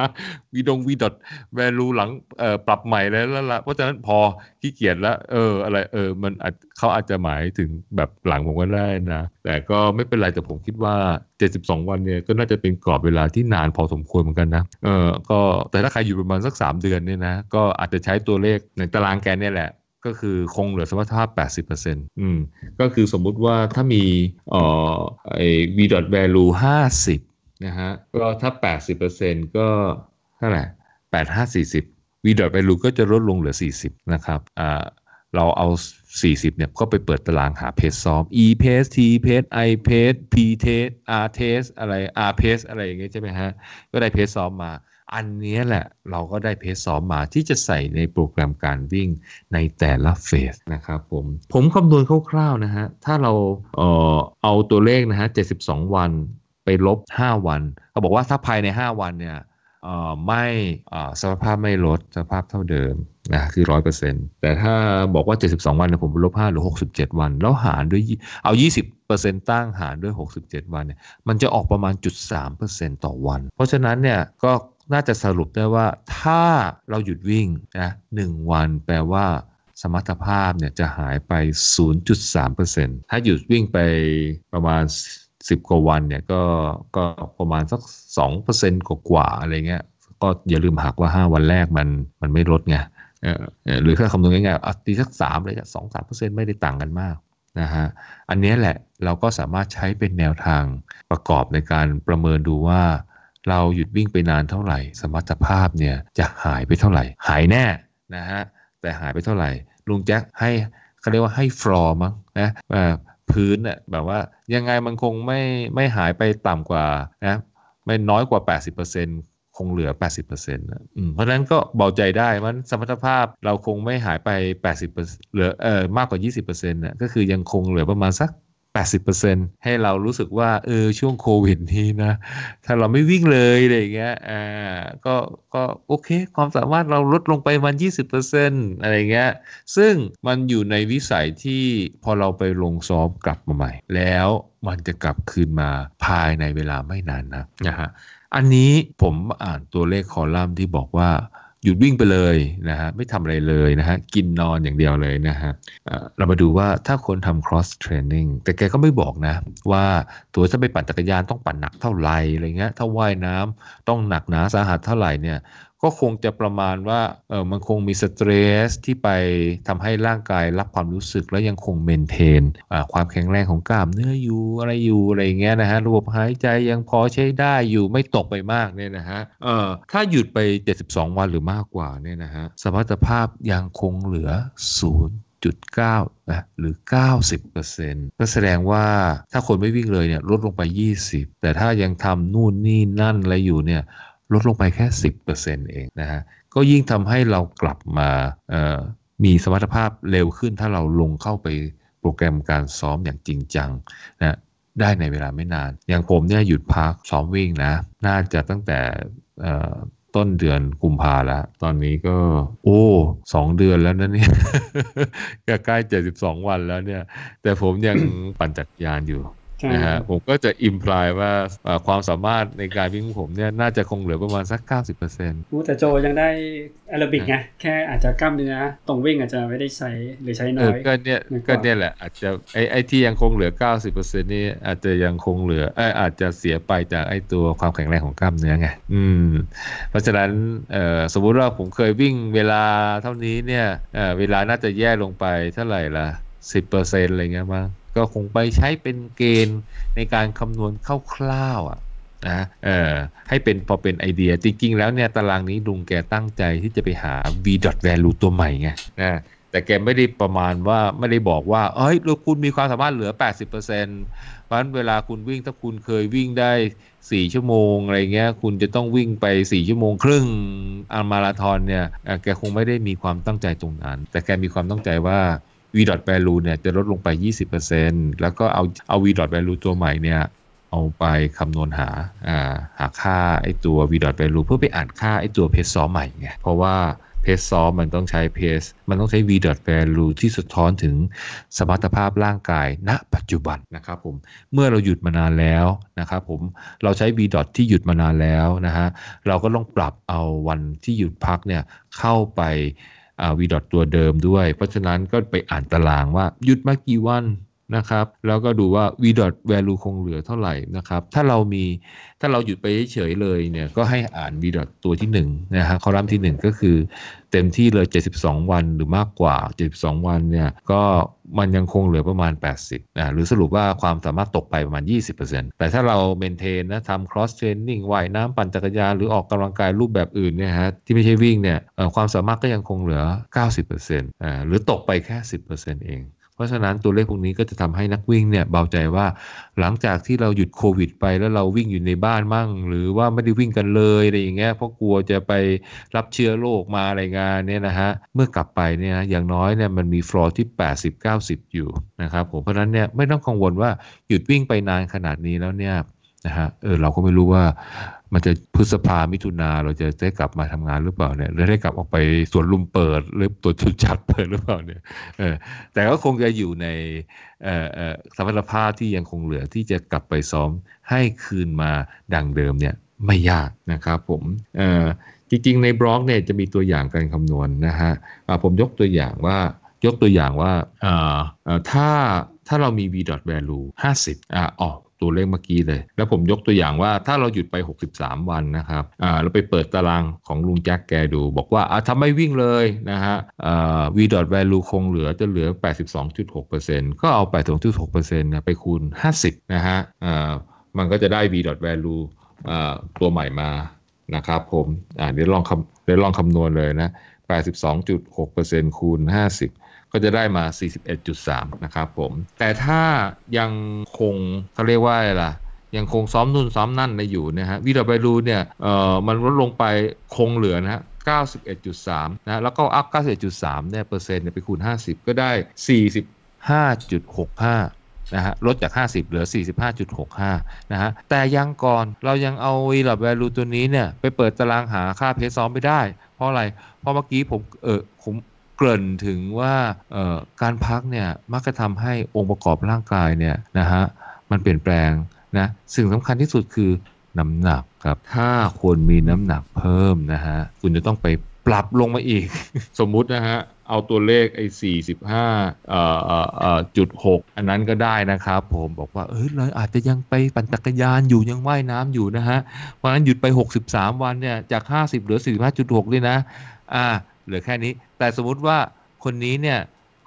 วีดงวีดอทแวลูหลังเอ่อปรับใหม่แล้วล้วละเพราะฉะนั้นพอขี้เกียจแล้วเอออะไรเออมันอาจเขาอาจจะหมายถึงแบบหลังผมก็ได้นะ แต่ก็ไม่เป็นไรแต่ผมคิดว่า 72 วันเนี่ยก็น่าจะเป็นกรอบเวลาที่นานพอสมควรเหมือนกันนะเออก็แต่ถ้าใครอยู่ประมาณสัก 3 เดือนเนี่ยนะก็อาจจะใช้ตัวเลขในตารางแกนเนี่ยแหละ ก็คือคงเหลือสมรรถภาพ 80%อืมก็คือสมมุติว่าถ้ามีเอ่อไอ้ v dot value 50 นะฮะ ก็ถ้า 80%ก็เท่าไหร่8 5 40 v dot value ก็จะลดลงเหลือ 40 นะครับอ่าเราเอา 40 เนี่ย ก็ไปเปิดตารางหาเพจซ้อม e pace t pace i pace p pace r pace อะไร r pace อะไรอย่างเงี้ยใช่ไหมฮะ ก็ได้เพจซ้อมมา อันนี้แหละเราก็ได้เพจซ้อมมาที่จะใส่ในโปรแกรมการวิ่งในแต่ละเฟสนะครับผมผมคำนวณคร่าวๆนะฮะ ถ้าเราเออเอาตัวเลขนะฮะ 72 วันไปลบ 5 วันเขาบอกว่าถ้าภายใน 5 วันเนี่ยเออไม่อ่าสภาพไม่ลดสภาพเท่าเดิมนะคือร้อยเปอร์เซ็นต์แต่ถ้าบอกว่า 72 วันเนี่ยผมลบ5หรือ67 วัน แล้วหารด้วยยี่เอา 20เปอร์เซ็นต์ตั้งหารด้วย 67 วันเนี่ยมันจะออกประมาณจุด3เปอร์เซ็นต์ต่อวัน เพราะฉะนั้นเนี่ยก็ น่าจะสรุปได้ว่าถ้าเราหยุดวิ่งนะหนึ่งวันแปลว่า สมรรถภาพเนี่ยจะหายไป 0.3%ถ้าหยุดวิ่งไปประมาณ 10 กว่าวันเนี่ยก็ก็ประมาณสัก 2%กว่าๆอะไรเงี้ยก็อย่าลืมหักว่า 5 วันแรกมันมันไม่ลดไงเออหรือถ้าคำนวณง่ายๆเอาตีสัก3เลยสองสามเปอร์เซ็นต์ไม่ได้ต่างกันมากนะฮะอันนี้แหละเราก็สามารถใช้เป็นแนวทางประกอบในการประเมินดูว่า เราหยุดวิ่งไปนานเท่าไหร่ สมรรถภาพเนี่ยจะหายไปเท่าไหร่ หายแน่นะฮะแต่หายไปเท่าไหร่ ลุงแจ็คให้เขาเรียกว่าให้ฟลอร์มั้งนะพื้นน่ะแบบว่ายังไงมันคงไม่ไม่หายไปต่ำกว่านะไม่น้อยกว่า 80%คงเหลือ 80%นะอืมเพราะฉะนั้นก็เบาใจได้มันสมรรถภาพเราคงไม่หายไป 80%เหลือเออมากกว่า 20%นะก็คือยังคงเหลือประมาณสัก 80%ให้เรารู้สึกว่าเออช่วงโควิดนี้นะ ถ้าเราไม่วิ่งเลยอะไรอย่างเงี้ยอ่าก็ก็โอเค ความสามารถเราลดลงไปมัน 20%อะไรเงี้ยซึ่งมันอยู่ในวิสัยที่พอเราไปลงซ้อมกลับมาใหม่ แล้วมันจะกลับคืนมาภายในเวลาไม่นานนะนะฮะอันนี้ผมอ่านตัวเลขคอลัมน์ที่บอกว่า หยุดวิ่งไปเลยนะฮะไม่ทำอะไรเลยนะฮะกินนอนอย่างเดียวเลยนะฮะเรามาดูว่าถ้าคนทำ cross training แต่แกก็ไม่บอกนะ ว่าตัวถ้าไปปั่นจักรยานต้องปั่นหนักเท่าไหร่อะไรเงี้ยถ้าว่ายน้ำต้องหนักหนาสาหัสเท่าไหร่เนี่ย ก็คงจะประมาณว่าเออมันคงมีสเตรสที่ไปทำให้ร่างกายรับความรู้สึกแล้วยังคงเมนเทนความแข็งแรงของกล้ามเนื้ออยู่อะไรอยู่อะไรอย่างเงี้ยนะฮะระบบหายใจยังพอใช้ได้อยู่ไม่ตกไปมากเนี่ยนะฮะเออถ้าหยุดไป 72 วันหรือมากกว่าเนี่ยนะฮะสมรรถภาพยังคงเหลือ0จุดเก้านะหรือ 90%ก็แสดงว่าถ้าคนไม่วิ่งเลยเนี่ยลดลงไป 20 แต่ถ้ายังทำนู่นนี่นั่นอะไรอยู่เนี่ย ลดลงไปแค่ 10%เองนะฮะก็ยิ่งทำให้เรากลับมามีสมรรถภาพเร็วขึ้น ถ้าเราลงเข้าไปโปรแกรมการซ้อมอย่างจริงจังนะได้ในเวลาไม่นาน อย่างผมเนี่ยหยุดพักซ้อมวิ่งนะ น่าจะตั้งแต่ต้นเดือนกุมภาแล้ว ตอนนี้ก็ โอ้สองเดือนแล้วนะเนี่ยใกล้เจ็ดสิบสองวันแล้วเนี่ย แต่ผมยัง ปั่นจักรยานอยู่ นะฮะผมก็จะอิมพลายว่าเอ่อความสามารถในการวิ่งของผมเนี่ยน่าจะคงเหลือประมาณสัก 90%อู้แต่โจยังได้แอโรบิกไงแค่อาจจะกล้ามเนื้อตรงวิ่งอาจจะไม่ได้ใช้หรือใช้เอน้ออยก็เนี่ยน้อยกว่าก็เนี่ยแหละอาจจะไอ้ไอ้ที่ยังคงเหลือ 90%นี่อาจจะยังคงเหลือเอยอาจจะเสียไปจากไอ้ตัวความแข็งแรงของกล้ามเนื้อไงอืมเพราะฉะนั้นเอ่อสมมุติว่าผมเคยวิ่งเวลาเท่านี้เนี่ยเอ่อเวลาน่าจะแย่ลงไปเท่าไหร่ละ10%อะไรเงี้ยมั้ง ก็คงไปใช้เป็นเกณฑ์ในการคำนวณคร่าวๆอะนะเออให้เป็นพอเป็นไอเดีย จริง ๆ แล้วเนี่ยตารางนี้ลุงแกตั้งใจที่จะไปหา v value ตัวใหม่ไงนะแต่แกไม่ได้ประมาณว่าไม่ได้บอกว่า เอ้ยคุณมีความสามารถเหลือ 80%เพราะฉะนั้นเวลาคุณวิ่งถ้าคุณเคยวิ่งได้สี่ชั่วโมงอะไรเงี้ย คุณจะต้องวิ่งไปสี่ชั่วโมงครึ่งอามาราธอนเนี่ย แกคงไม่ได้มีความตั้งใจตรงนั้น แต่แกมีความตั้งใจว่า v value เนี่ยจะลดลงไป 20%แล้วก็เอาเอา v value ตัวใหม่เนี่ยเอาไปคำนวณหาอ่าหาค่าไอตัว v value เพื่อไปอ่านค่าไอตัวเพจซอใหม่ไงเพราะว่าเพจซอมันต้องใช้เพจมันต้องใช้ v value ที่สะท้อนถึงสมรรถภาพร่างกาย ณ ปัจจุบันนะครับผมเมื่อเราหยุดมานานแล้วนะครับผมเราใช้ v ที่หยุดมานานแล้วนะฮะเราก็ต้องปรับเอาวันที่หยุดพักเนี่ยเข้าไป วีดอทตัวเดิมด้วย เพราะฉะนั้นก็ไปอ่านตารางว่าหยุดมากี่วัน นะครับ แล้วก็ดูว่า v value คงเหลือเท่าไหร่นะครับ ถ้าเรามีถ้าเราหยุดไปเฉยเลยเนี่ยก็ให้อ่าน v ตัวที่1นะฮะคอลัมน์ที่ 1 ก็คือ เต็มที่เลย 72 วันหรือมากกว่า 72 วันเนี่ยก็มันยังคงเหลือประมาณ 80นะหรือสรุปว่าความสามารถตกไปประมาณ 20%แต่ถ้าเราเมนเทนนะทำ cross training ว่ายน้ำปั่นจักรยานหรือออกกำลังกายรูปแบบอื่นเนี่ยฮะที่ไม่ใช่วิ่งเนี่ยความสามารถก็ยังคงเหลือ 90%อ่าหรือตกไปแค่ 10%เอง ราะฉะนั้นตัวเลขพวกนี้ก็จะทำให้นักวิ่งเนี่ยเบาใจว่า หลังจากที่เราหยุดโควิด ไปแล้วเราวิ่งอยู่ในบ้านมั่ง หรือว่าไม่ได้วิ่งกันเลยอะไรอย่างเงี้ยเพราะกลัวจะไปรับเชื้อโรคมาอะไรงานเนี่ยนะฮะเมื่อกลับไปเนี่ยอย่างน้อยเนี่ยมันมีฟลอร์ที่ 80-90 อยู่นะครับผมเพราะนั้นเนี่ยไม่ต้องกังวลว่าหยุดวิ่งไปนานขนาดนี้แล้วเนี่ยนะฮะเออเราก็ไม่รู้ว่า มันจะพฤษภามิถุนาเราจะได้กลับมาทำงานหรือเปล่าเนี่ยหรือได้กลับออกไปสวนลุมเปิด หรือตัวชุดจัดเปิดหรือเปล่าเนี่ยเออแต่ก็คงจะอยู่ในเอ่อเอ่อสมรรถภาพที่ยังคงเหลือที่จะกลับไปซ้อมให้คืนมาดังเดิมเนี่ยไม่ยากนะครับผมเอ่อจริงๆในบล็อกเนี่ยจะมีตัวอย่างการคำนวณนนะฮะผมยกตัวอย่างว่ายกตัวอย่างว่าถ้าถ้าเรามี v value 50อ่าออก ตัวเลขเมื่อกี้เลย แล้วผมยกตัวอย่างว่าถ้าเราหยุดไป 63 วันนะครับอ่าเราไปเปิดตารางของลุงแจ็คแกดู บอกว่าอ่าทำไม่วิ่งเลยนะฮะอ่า v dot value คงเหลือจะเหลือ 82.6%ก็เอา 82.6%ไปคูณ 50 นะฮะอ่ามันก็จะได้ v dot value อ่าตัวใหม่มานะครับผมอ่าเดี๋ยวลองคำเดี๋ยวลองคำนวณเลยนะ 82.6%คูณ 50 ก็จะได้มา 41.3 นะครับผม แต่ถ้ายังคงเขาเรียกว่าอะไรล่ะยังคงซ้อมนุ่นซ้อมนั่นในอยู่นะฮะวีดอไปรูเนี่ยเอ่อมันลดลงไปคงเหลือนะฮะ91.3 นะแล้วก็อัพ 91.3 เนี่ยเปอร์เซ็นต์เนี่ยไปคูณ 50 ก็ได้ 45.65นะฮะลดจาก 50 เหลือ 45.65 นะฮะ แต่ยังก่อนเรายังเอาวีดอแวลูตัวนี้เนี่ย ไปเปิดตารางหาค่าเพสซ้อมไม่ได้ ราะอะไร เพราะเมื่อกี้ผมเออผมเกริ่นถึงว่าการพักเนี่ยมักจะทำให้องค์ประกอบร่างกายเนี่ยนะฮะมันเปลี่ยนแปลงนะสิ่งสำคัญที่สุดคือน้ำหนักครับ ถ้าคนมีน้ำหนักเพิ่มนะฮะคุณจะต้องไป ปรับลงมาอีก สมมุตินะฮะ เอาตัวเลขไอ้สี่สิบห้าเอ่อเอ่อจุดหกอันนั้นก็ได้นะครับผมบอกว่า เอ้ยเราอาจจะยังไปปั่นจักรยานอยู่ยังว่ายน้ำอยู่นะฮะ เพราะฉะนั้นหยุดไป63วันเนี่ย จาก50เหลือ45.6เลยนะ อ่า เหลือแค่นี้ แต่สมมุติว่าคนนี้เนี่ย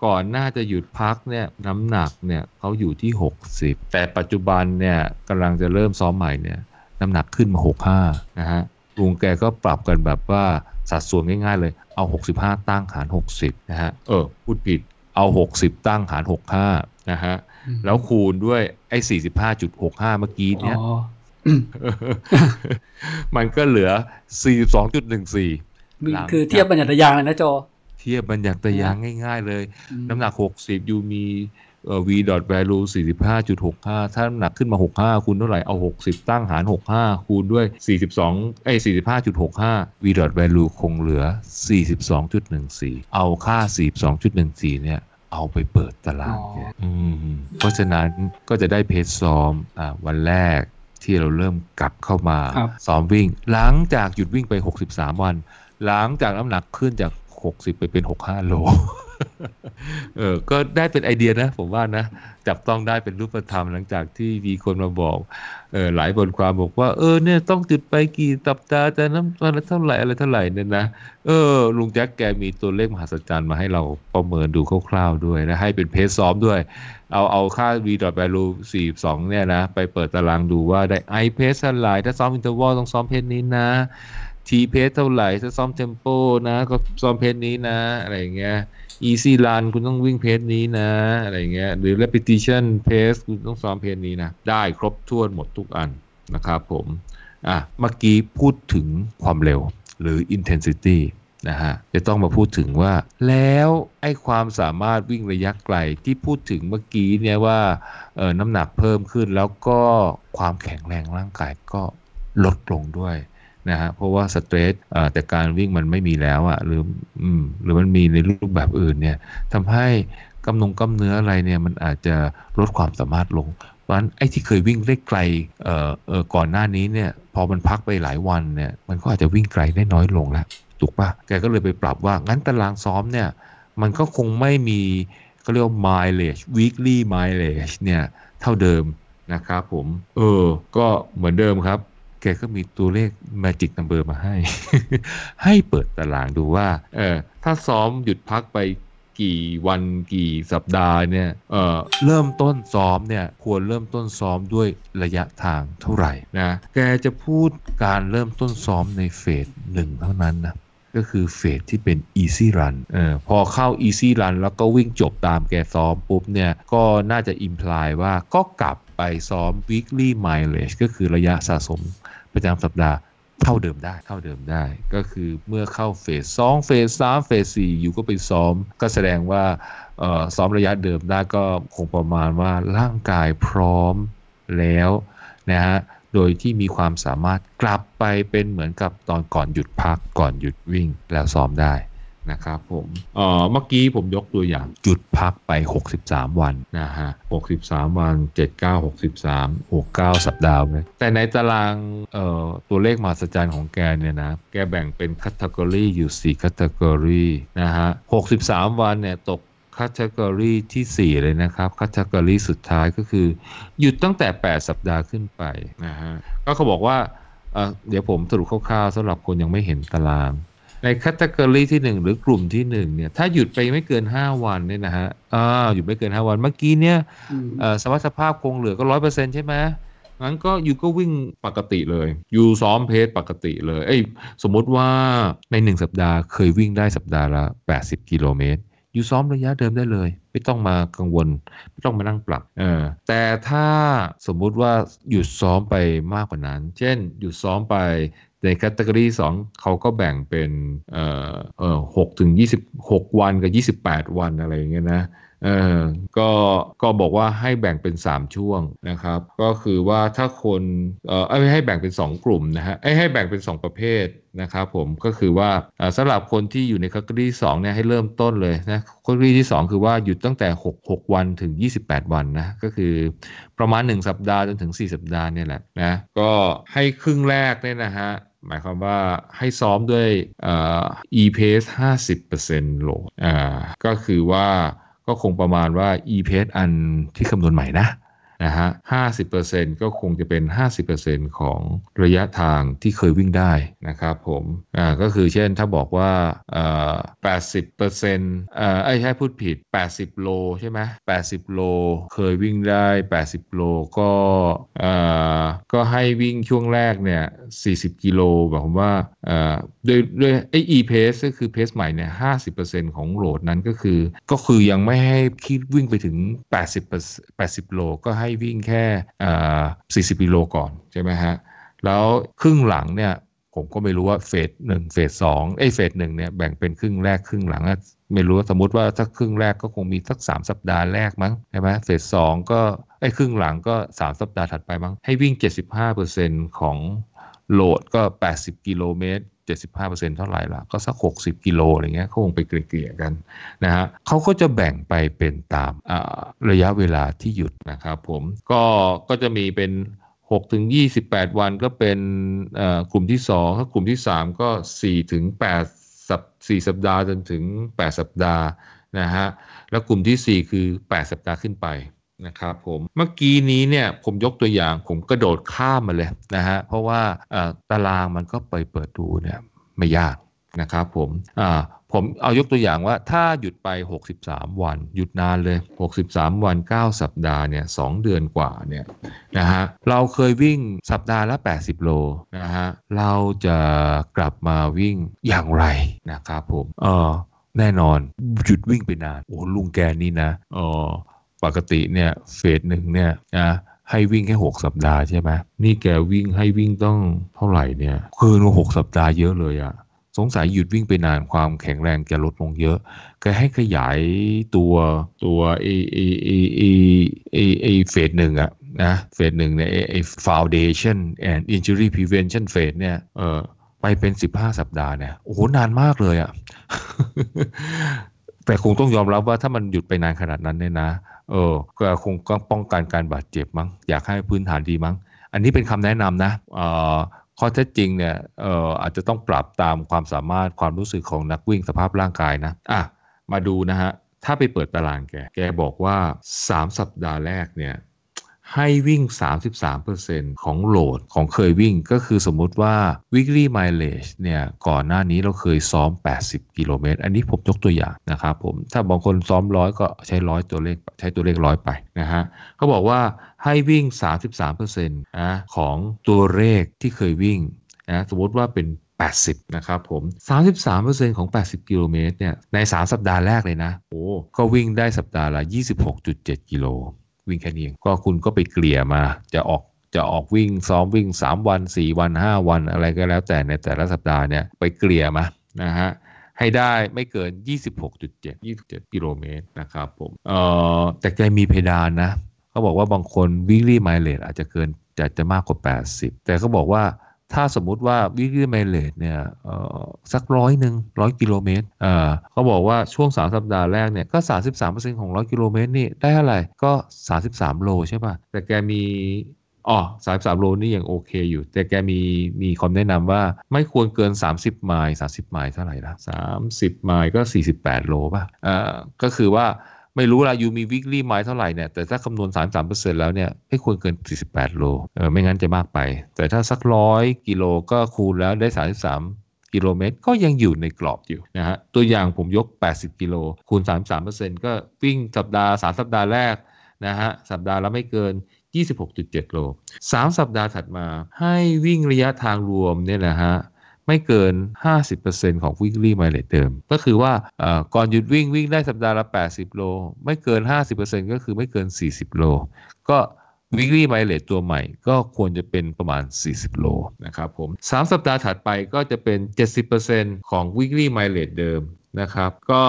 ก่อนหน้าจะหยุดพักเนี่ยน้ำหนักเนี่ยเขาอยู่ที่ 60 แต่ปัจจุบันเนี่ยกำลังจะเริ่มซ้อมใหม่เนี่ยน้ำหนักขึ้นมา 65 นะฮะลุงแกก็ปรับกันแบบว่า สัดส่วนง่ายๆเลยเอา 65 ตั้งหาร 60นะฮะเออพูดผิดเอา 60 ตั้งหาร 65นะฮะแล้วคูณด้วยไอ้45.65 เมื่อกี้เนี่ยมันก็เหลือ 42.14 คือเทียบบัญญัติยางเลยนะโจเทียบบัญญัติยางง่าย ๆ เลย น้ำหนัก 60ยูมีเอ่อ v dot value 45.65 ถ้าน้ำหนักขึ้นมา 65 คูณเท่าไหร่ เอา 60 ตั้งหาร 65 คูณด้วย 42 เอ้ย 45.65 v dot value คงเหลือ 42.14 เอาค่า 42.14 เนี่ยเอาไปเปิดตารางเนี่ยเพราะฉะนั้นก็จะได้เพจซ้อมอ่าวันแรกที่เราเริ่มกลับเข้ามาซ้อมวิ่ง หลังจากหยุดวิ่งไป 63 วัน หลังจากน้ำหนักขึ้นจาก 60 ไปเป็น 65 โล เออ ก็ได้เป็นไอเดียนะ ผมว่านะ จับต้องได้เป็นรูปธรรมหลังจากที่มีคนมาบอก เออหลายบทความบอกว่า เออเนี่ยต้องจุดไปกี่สัปดาจะน้ำมันเท่าไหร่อะไรเท่าไหร่เนี่ยนะ เออ ลุงแจ็คแกมีตัวเลขมหัศจรรย์มาให้เราประเมินดูคร่าวๆด้วยนะให้เป็น pace ซ้อมด้วย เอาเอาค่า v value 42 เนี่ยนะ ไปเปิดตารางดูว่าได้ i pace เท่าไหร่ถ้าซ้อม interval ต้องซ้อม pace นี้นะ t pace เท่าไหร่ถ้าซ้อม tempo นะ ก็ซ้อม pace นี้นะ อะไรอย่างเงี้ย easy run คุณต้องวิ่ง pace นี้นะ อะไรเงี้ยหรือ repetition pace คุณต้องซ้อม pace นี้นะ ได้ครบถ้วนหมดทุกอันนะครับผมอะเมื่อกี้พูดถึงความเร็วหรือ intensity นะฮะจะต้องมาพูดถึงว่า แล้วไอ้ความสามารถวิ่งระยะไกลที่พูดถึงเมื่อกี้เนี่ยว่าเออน้ำหนักเพิ่มขึ้นแล้วก็ความแข็งแรงร่างกายก็ลดลงด้วย นะฮะเพราะว่าสเตรสแต่การวิ่งมันไม่มีแล้วอะ่ะหรืออืมหรือมันมีในรูปแบบอื่นเนี่ยทำให้กำนงกำเนื้ออะไรเนี่ยมันอาจจะลดความสามารถลงเพราะฉะนั้นไอ้ที่เคยวิ่งได้ไกลเอ่อเอ่อก่อนหน้านี้เนี่ยพอมันพักไปหลายวันเนี่ยมันก็อาจจะวิ่งไกลได้น้อยลงแล้วถูกปะแกก็เลยไปปรับว่างั้นตารางซ้อมเนี่ยมันก็คงไม่มีเขาเรียกว่า mileage weekly mileage เนี่ยเท่าเดิมนะครับผม เออ ก็เหมือนเดิมครับ แกก็มีตัวเลข Magic Number มาให้ ให้เปิดตารางดูว่า เออถ้าซ้อมหยุดพักไปกี่วันกี่สัปดาห์เนี่ยเออเริ่มต้นซ้อมเนี่ยควรเริ่มต้นซ้อมด้วยระยะทางเท่าไหร่นะ แกจะพูดการเริ่มต้นซ้อมในเฟสหนึ่งเท่านั้นนะก็คือเฟสที่เป็น easy run เออพอเข้า easy run แล้วก็วิ่งจบตามแกซ้อมปุ๊บเนี่ย ก็น่าจะ imply ว่าก็กลับไปซ้อม weekly mileage ก็คือระยะสะสม ประจำสัปดาห์เท่าเดิมได้เท่าเดิมได้ ก็คือเมื่อเข้าเฟสสองเฟสสามเฟสสี่อยู่ก็ไปซ้อม ก็แสดงว่าซ้อมระยะเดิมได้ก็คงประมาณว่าร่างกายพร้อมแล้วนะฮะโดยที่มีความสามารถกลับไปเป็นเหมือนกับตอนก่อนหยุดพักก่อนหยุดวิ่งแล้วซ้อมได้ นะครับผมเอ่อเมื่อกี้ผมยกตัวอย่างหยุดพักไป 63 วันนะฮะ 63 วัน 79 63 69 สัปดาห์เลยแต่ในตารางเอ่อตัวเลขมหัศจรรย์ของแกเนี่ยนะ แกแบ่งเป็นคัตกรีอยู่ 4 คัตกรีนะฮะ 63 วันเนี่ยตกคัตกรีที่ 4 เลยนะครับคัตกรีสุดท้ายก็คือ หยุดตั้งแต่ 8 สัปดาห์ขึ้นไปนะฮะ ก็เขาบอกว่าเดี๋ยวผมสรุปคร่าวๆสำหรับคนยังไม่เห็นตาราง ในคัตเกอรี่ที่1หรือกลุ่มที่1เนี่ยถ้าหยุดไปไม่เกิน5วันเนี่ยนะฮะอ่าหยุดไม่เกิน5วันเมื่อกี้เนี่ยอืมเอ่อสภาพสภาพคงเหลือก็ร้อยเปอร์เซ็นต์ใช่ไหมงั้นก็อยู่ก็วิ่งปกติเลย อยู่ซ้อมเพจปกติเลยเอ้ยสมมุติว่าในหนึ่งสัปดาห์เคยวิ่งได้สัปดาห์ละ80กิโลเมตรอยู่ซ้อมระยะเดิมได้เลย ไม่ต้องมากังวล ไม่ต้องมานั่งปรับเออแต่ถ้าสมมุติว่าหยุดซ้อมไปมากกว่านั้น เช่น หยุดซ้อมไป ในแคตตากรีสองเขาก็แบ่งเป็นเอ่อเอ่อหกถึงยี่สิบหกวันกับยี่สิบแปดวันอะไรอย่างเงี้ยนะเออก็ก็บอกว่าให้แบ่งเป็น 3 ช่วงนะครับ ก็คือว่าถ้าคนเออให้แบ่งเป็น 2 กลุ่มนะฮะเอ้ให้แบ่งเป็น 2 ประเภทนะครับผมก็คือว่าเอ่อสำหรับคนที่อยู่ในคัตกรีสองเนี่ยให้เริ่มต้นเลยนะคัตกรีที่ 2 คือว่าหยุดตั้งแต่ 6 6 วันถึง 28 วันนะก็คือประมาณ 1 สัปดาห์จนถึง 4 สัปดาห์เนี่ยแหละนะก็ให้ครึ่งแรกเนี่ยนะฮะ หมายความว่าให้ซ้อมด้วยเอ่อ e-pace 50%โหลดอ่าก็คือว่าก็คงประมาณว่า e-pace อันที่คำนวณใหม่นะ นะฮะ50%ก็คงจะเป็น 50%ของระยะทางที่เคยวิ่งได้นะครับผมอ่าก็คือเช่นถ้าบอกว่าเอ่อ80%เอ่อไอ้ยใช่พูดผิด 80 โลใช่ไหม80 โลเคยวิ่งได้ 80 โลก็เอ่อก็ให้วิ่งช่วงแรกเนี่ย 40 กิโลแบบผมว่าเอ่อด้วยด้วยไอ้ e pace ก็คือ pace ใหม่เนี่ย 50%ของโหลดนั้นก็คือ ก็คือยังไม่ให้คิดวิ่งไปถึง 80 80 โลก็ให้วิ่งแค่ 40กิโลก่อนใช่ไหมฮะ แล้วครึ่งหลังเนี่ยผมก็ไม่รู้ว่าเฟสหนึ่งเฟสสองไอ้ยเฟสหนึ่งเนี่ยแบ่งเป็นครึ่งแรกครึ่งหลังอะไม่รู้สมมติว่าถ้าครึ่งแรกก็คงมีสักสามสัปดาห์แรกมั้งใช่ไหมเฟสสองก็ไอ้ยครึ่งหลังก็สามสัปดาห์ถัดไปมั้งให้วิ่ง 75%ของโหลดก็ 80 กิโลเมตร 75%เท่าไหร่ละก็สัก 60 กิโลอะไรเงี้ยเขาคงไปเกลี่ยกันนะฮะเขาก็จะแบ่งไปเป็นตามระยะเวลาที่หยุดนะครับผมก็ก็จะมีเป็น6ถึง28 วันก็เป็นกลุ่มที่2ถ้ากลุ่มที่ 3 ก็4ถึง8สัป4สัปดาห์จนถึง 8 สัปดาห์นะฮะแล้วกลุ่มที่ 4 คือ 8 สัปดาห์ขึ้นไป นะครับผมเมื่อกี้นี้เนี่ยผมยกตัวอย่างผมกระโดดข้ามมาเลยนะฮะเพราะว่าตารางมันก็ไปเปิดดูเนี่ยไม่ยากนะครับผมผมเอายกตัวอย่างว่าถ้าหยุดไป 63 วัน หยุดนานเลย 63 วัน 9 สัปดาห์เนี่ย2เดือนกว่าเนี่ยนะฮะเราเคยวิ่งสัปดาห์ละ 80 โลนะฮะเราจะกลับมาวิ่งอย่างไรนะครับผมเออแน่นอนหยุดวิ่งไปนาน โอ้ลุงแกนี่นะเออ ปกติเนี่ยเฟสหนึ่งเนี่ยนะให้วิ่งแค่ 6 สัปดาห์ใช่ไหมนี่แกวิ่งให้วิ่งต้องเท่าไหร่เนี่ยคืนหกสัปดาห์เยอะเลยอะสงสัยหยุดวิ่งไปนานความแข็งแรงแกลดลงเยอะแกให้ขยายตัวตัวไอไอไอไอไอไอเฟสหนึ่งอะนะเฟสหนึ่งเนี่ยไอ foundation and injury prevention phase เนี่ยเออไปเป็น 15 สัปดาห์เนี่ยโอ้โหนานมากเลยอะแต่คงต้องยอมรับว่าถ้ามันหยุดไปนานขนาดนั้นเนี่ยนะ เออก็คงก็ป้องกันการบาดเจ็บมั้งอยากให้พื้นฐานดีมั้ง อันนี้เป็นคำแนะนำนะเออข้อเท็จจริงเนี่ยเอ่ออาจจะต้องปรับตามความสามารถความรู้สึกของนักวิ่งสภาพร่างกายนะอะมาดูนะฮะถ้าไปเปิดตารางแก แกบอกว่า 3 สัปดาห์แรกเนี่ย ให้วิ่ง 33%ของโหลดของเคยวิ่งก็คือสมมติว่า weekly mileage เนี่ยก่อนหน้านี้เราเคยซ้อม 80 กิโลเมตร อันนี้ผมยกตัวอย่างนะครับผม ถ้าบางคนซ้อมร้อยก็ใช้ร้อยตัวเลขใช้ตัวเลขร้อยไปนะฮะเขาบอกว่าให้วิ่ง 33%นะของตัวเลขที่เคยวิ่งนะสมมติว่าเป็น80 นะครับผม 33%ของ 80 กิโลเมตรเนี่ย ใน 3 สัปดาห์แรกเลยนะ โอ้ ก็วิ่งได้สัปดาห์ละ 26.7 กิโล วิ่งแค่นี้ก็คุณก็ไปเกลี่ยมาจะออกจะออกวิ่งซ้อมวิ่ง 3 วัน 4 วัน 5 วันอะไรก็แล้วแต่ในแต่ละสัปดาห์เนี่ยไปเกลี่ยมานะฮะให้ได้ไม่เกิน 26.7 27 กิโลเมตรนะครับผมเอ่อแต่แกมีเพดานนะเขาบอกว่าบางคนวิ่งรีมายเลดอาจจะเกินจะจะมากกว่า 80 แต่เขาบอกว่า ถ้าสมมุติว่าวิกฤตไมเลตเนี่ยสักร้อยหนึ่งร้อยกิโลเมตรเขาบอกว่าช่วง 3 สัปดาห์แรกเนี่ยก็ 33%ของ 100 กิโลเมตรนี่ได้เท่าไหร่ก็ 33 โลใช่ป่ะ แต่แกมีอ๋อสามสามโลนี่ยังโอเคอยู่ แต่แกมีมีคำแนะนำว่าไม่ควรเกิน 30 ไมล์30 ไมล์เท่าไหร่ละ30 ไมล์ก็ 48 โลป่ะอ่าก็คือว่า ไม่รู้ละยูมีวิกฤตไมล์เท่าไหร่เนี่ยแต่ถ้าคำนวณ 33%แล้วเนี่ยไม่ควรเกิน 48 โลเออไม่งั้นจะมากไป แต่ถ้าสักร้อยกิโลก็คูณแล้วได้ 33กิโลเมตรก็ยังอยู่ในกรอบอยู่นะฮะ ตัวอย่างผมยก 80 กิโลคูณ 33%ก็วิ่งสัปดาห์ 3 สัปดาห์แรกนะฮะ สัปดาห์ละไม่เกิน 26.7 โล 3 สัปดาห์ถัดมาให้วิ่งระยะทางรวมเนี่ยนะฮะ ไม่เกิน 50%ของ weekly mileage เดิม ก็คือว่าก่อนหยุดวิ่งวิ่งได้สัปดาห์ละ 80 โล ไม่เกิน 50%ก็คือไม่เกิน 40 โล ก็ weekly mileage ตัวใหม่ก็ควรจะเป็นประมาณ 40 โลนะครับผม 3 สัปดาห์ถัดไปก็จะเป็น 70%ของ weekly mileage เดิมนะครับ ก็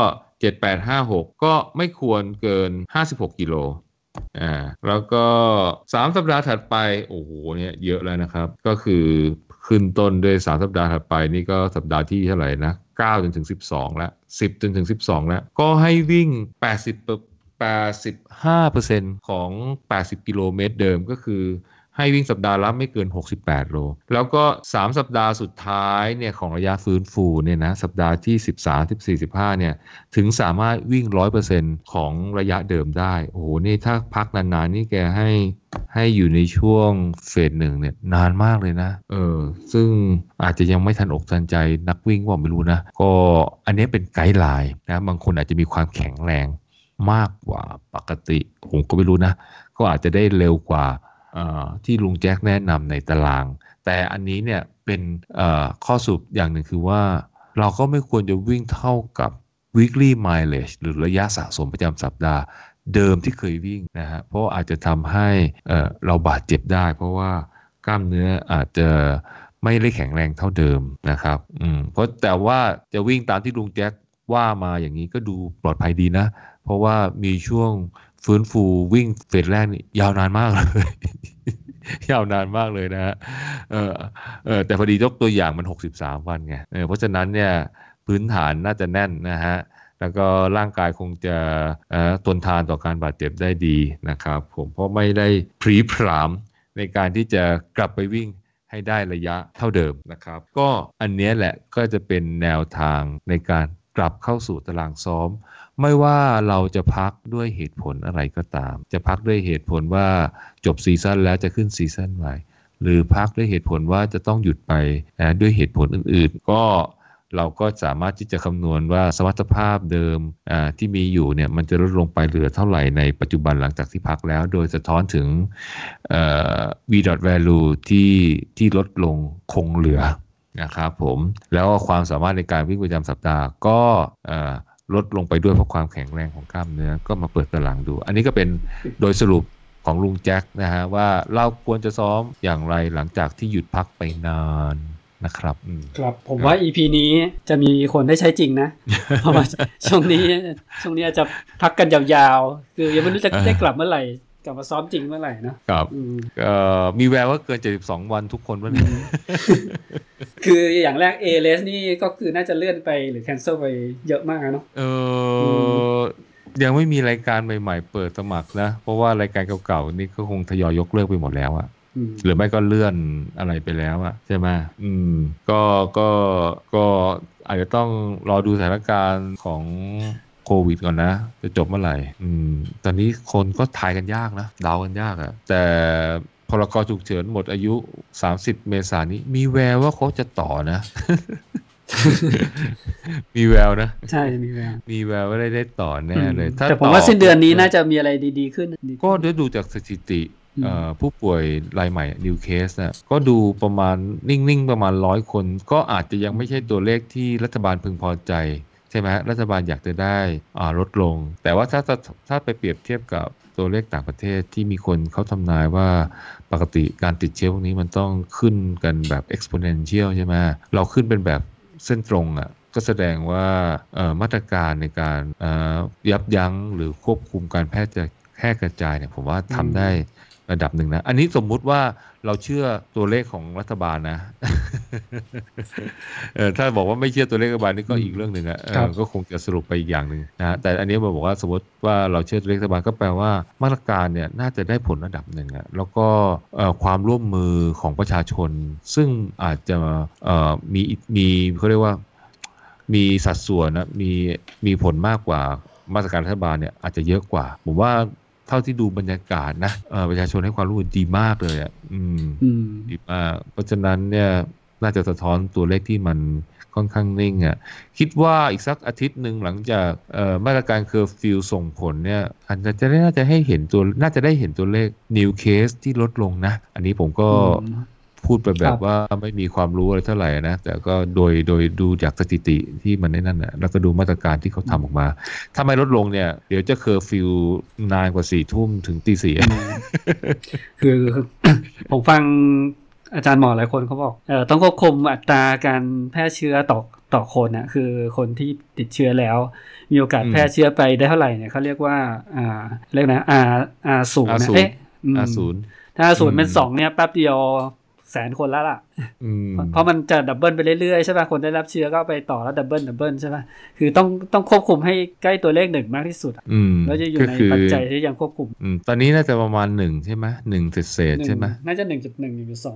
7856 ก็ไม่ควรเกิน 56 กิโล อ่าแล้วก็3สัปดาห์ถัดไป โอ้โหเนี่ยเยอะแล้วนะครับ ก็คือขึ้นต้นด้วย3สัปดาห์ถัดไปนี่ก็สัปดาห์ที่เท่าไหร่นะ9จนถึง12แล้ว10จนถึง12แล้ว ก็ให้วิ่ง80 85%ของ 80 กิโลเมตรเดิมก็คือ ให้วิ่งสัปดาห์ละไม่เกิน 68 โล แล้วก็ 3 สัปดาห์สุดท้ายเนี่ยของระยะฟื้นฟูเนี่ยนะสัปดาห์ที่ 13 14 15เนี่ยถึงสามารถวิ่ง 100%ของระยะเดิมได้ โอ้โห นี่ถ้าพักนานๆ นี่แกให้ให้อยู่ในช่วงเฟสหนึ่งเนี่ยนานมากเลยนะ เออ ซึ่งอาจจะยังไม่ทันอกทันใจนักวิ่งว่าไม่รู้นะ ก็อันนี้เป็นไกด์ไลน์นะ บางคนอาจจะมีความแข็งแรงมากกว่าปกติ ผมก็ไม่รู้นะ ก็อาจจะได้เร็วกว่า ที่ลุงแจ็คแนะนำในตาราง แต่อันนี้เนี่ยเป็นข้อสรุปอย่างหนึ่งคือว่า เราก็ไม่ควรจะวิ่งเท่ากับ weekly mileage หรือระยะสะสมประจำสัปดาห์เดิมที่เคยวิ่งนะฮะเพราะอาจจะทำให้เราบาดเจ็บได้ เพราะว่ากล้ามเนื้ออาจจะไม่ได้แข็งแรงเท่าเดิมนะครับอืมเพราะแต่ว่าจะวิ่งตามที่ลุงแจ็คว่ามาอย่างนี้ก็ดูปลอดภัยดีนะ เพราะว่ามีช่วง ฟื้นฟูวิ่งเฟสแรกนี่ยาวนานมากเลย ยาวนานมากเลยนะฮะเออเออแต่พอดียกตัวอย่างมัน 63 วันไงเเพราะฉะนั้นเนี่ยพื้นฐานน่าจะแน่นนะฮะแล้วก็ร่างกายคงจะทนทานต่อการบาดเจ็บได้ดีนะครับ ผมเพราะไม่ได้พรีพรามในการที่จะกลับไปวิ่งให้ได้ระยะเท่าเดิมนะครับ ก็อันนี้แหละก็จะเป็นแนวทางในการกลับเข้าสู่ตารางซ้อม ไม่ว่าเราจะพักด้วยเหตุผลอะไรก็ตาม จะพักด้วยเหตุผลว่าจบซีซั่นแล้วจะขึ้นซีซั่นใหม่ หรือพักด้วยเหตุผลว่าจะต้องหยุดไปนะด้วยเหตุผลอื่น ๆ ก็เราก็สามารถที่จะคำนวณว่าสมรรถภาพเดิมที่มีอยู่เนี่ยมันจะลดลงไปเหลือเท่าไหร่ในปัจจุบันหลังจากที่พักแล้ว โดยสะท้อนถึง v value ที่ที่ลดลงคงเหลือนะครับผมแล้วความสามารถในการวิ่งประจำสัปดาห์ก็ ลดลงไปด้วยเพราะความแข็งแรงของกล้ามเนื้อก็มาเปิดตารางดู อันนี้ก็เป็นโดยสรุปของลุงแจ็คนะฮะว่าเราควรจะซ้อมอย่างไรหลังจากที่หยุดพักไปนานนะครับครับผมว่า EP นี้จะมีคนได้ใช้จริงนะเพราะว่าช่วงนี้ช่วงนี้จะพักกันยาวๆ คือยังไม่รู้จะได้กลับเมื่อไหร่ กลับมาซ้อมจริงเมื่อไหร่นะครับมีแววว่าเกิน 72 วันทุกคนวันนี้คืออย่างแรกเอเลสนี่ก็คือน่าจะเลื่อนไปหรือแคนเซิลไปเยอะมากเนาะเออยังไม่มีรายการใหม่ๆ เปิดสมัครนะ เพราะว่ารายการเก่าๆนี่ก็คงทยอยยกเลิกไปหมดแล้วอะหรือไม่ก็เลื่อนอะไรไปแล้วอะใช่ไหมอืม ก็ก็ก็อาจจะต้องรอดูสถานการณ์ของ โควิดก่อนนะ จะจบเมื่อไหร่อืมตอนนี้คนก็ทายกันยากนะเดากันยากอะแต่พรกฉุกเฉินหมดอายุ 30 เมษายนนี้ มีแววว่าเขาจะต่อนะ มีแววนะ ใช่ มีแวว มีแววว่าได้ได้ต่อแน่เลยแต่ผมว่าสิ้นเดือนนี้น่าจะมีอะไรดีๆขึ้น ก็ได้ดูจากสถิติผู้ป่วยรายใหม่นิวเคสนะก็ดูประมาณนิ่ง ๆ ประมาณร้อยคน ก็อาจจะยังไม่ใช่ตัวเลขที่รัฐบาลพึงพอใจใช่ไหมรัฐบาลอยากจะได้ลดลง แต่ว่าถ้าถ้าไปเปรียบเทียบกับตัวเลขต่างประเทศที่มีคนเขาทำนายว่าปกติการติดเชื้อพวกนี้มันต้องขึ้นกันแบบ exponential ใช่ไหมเราขึ้นเป็นแบบเส้นตรงอะ่ะก็แสดงว่ามาตรการในการยับยั้งหรือควบคุมการแพร่จะแพร่กระจายเนี่ยผมว่าทำได้ ระดับหนึ่งนะ อันนี้สมมุติว่าเราเชื่อตัวเลขของรัฐบาลนะเออถ้าบอกว่าไม่เชื่อตัวเลขรัฐบาลนี่ก็อีกเรื่องหนึ่งอะก็คงจะสรุปไปอีกอย่างหนึ่งนะแต่อันนี้มาบอกว่าสมมติว่าเราเชื่อตัวเลขรัฐบาลก็แปลว่ามาตรการเนี่ยน่าจะได้ผลระดับหนึ่งอะแล้วก็ความร่วมมือของประชาชน ซึ่งอาจจะมีมีเขาเรียกว่ามีสัดส่วนนะมีมีผลมากกว่ามาตรการรัฐบาลเนี่ยอาจจะเยอะกว่าผมว่า เท่าที่ดูบรรยากาศนะประชาชนให้ความร่วมมือดีมากเลยอะอืมดีมาก เพราะฉะนั้นเนี่ยน่าจะสะท้อนตัวเลขที่มันค่อนข้างนิ่งอะคิดว่าอีกสักอาทิตย์หนึ่งหลังจากมาตรการเคอร์ฟิวส่งผลเนี่ยอาจจะได้น่าจะให้เห็นตัวน่าจะได้เห็นตัวเลข new case ที่ลดลงนะ อันนี้ผมก็ พูดไปแบบว่าไม่มีความรู้อะไรเท่าไหร่นะ แต่ก็โดยโดยดูจากสถิติที่มันในนั่นนะแล้วก็ดูมาตรการที่เขาทำออกมา ถ้าไม่ลดลงเนี่ย เดี๋ยวจะเคอร์ฟิวนานกว่าสี่ทุ่มถึงตีสี่คือผมฟังอาจารย์หมอหลายคนเขาบอกเออต้องควบคุมอัตราการแพร่เชื้อต่อต่อคนนะคือคนที่ติดเชื้อแล้ว มีโอกาสแพร่เชื้อไปได้เท่าไหร่เนี่ยเขาเรียกว่าอ่าเรียกนะอาอาศูนย์นะเอ๊ะอาศูนย์ถ้าศูนย์เป็นสองเนี่ยแป๊บเดียว แสนคนแล้วล่ะเพราะมันจะ double ไปเรื่อยๆใช่ป่ะคนได้รับเชื้อก็ไปต่อแล้ว double double ใช่ป่ะคือต้องต้องควบคุมให้ใกล้ตัวเลขหนึ่งมากที่สุดแล้วจะอยู่ในปัจจัยที่ยังควบคุมตอนนี้น่าจะประมาณหนึ่งใช่ไหมหนึ่งเศษใช่ไหมน่าจะหนึ่งจุดหนึ่งหนึ่งจุดสอง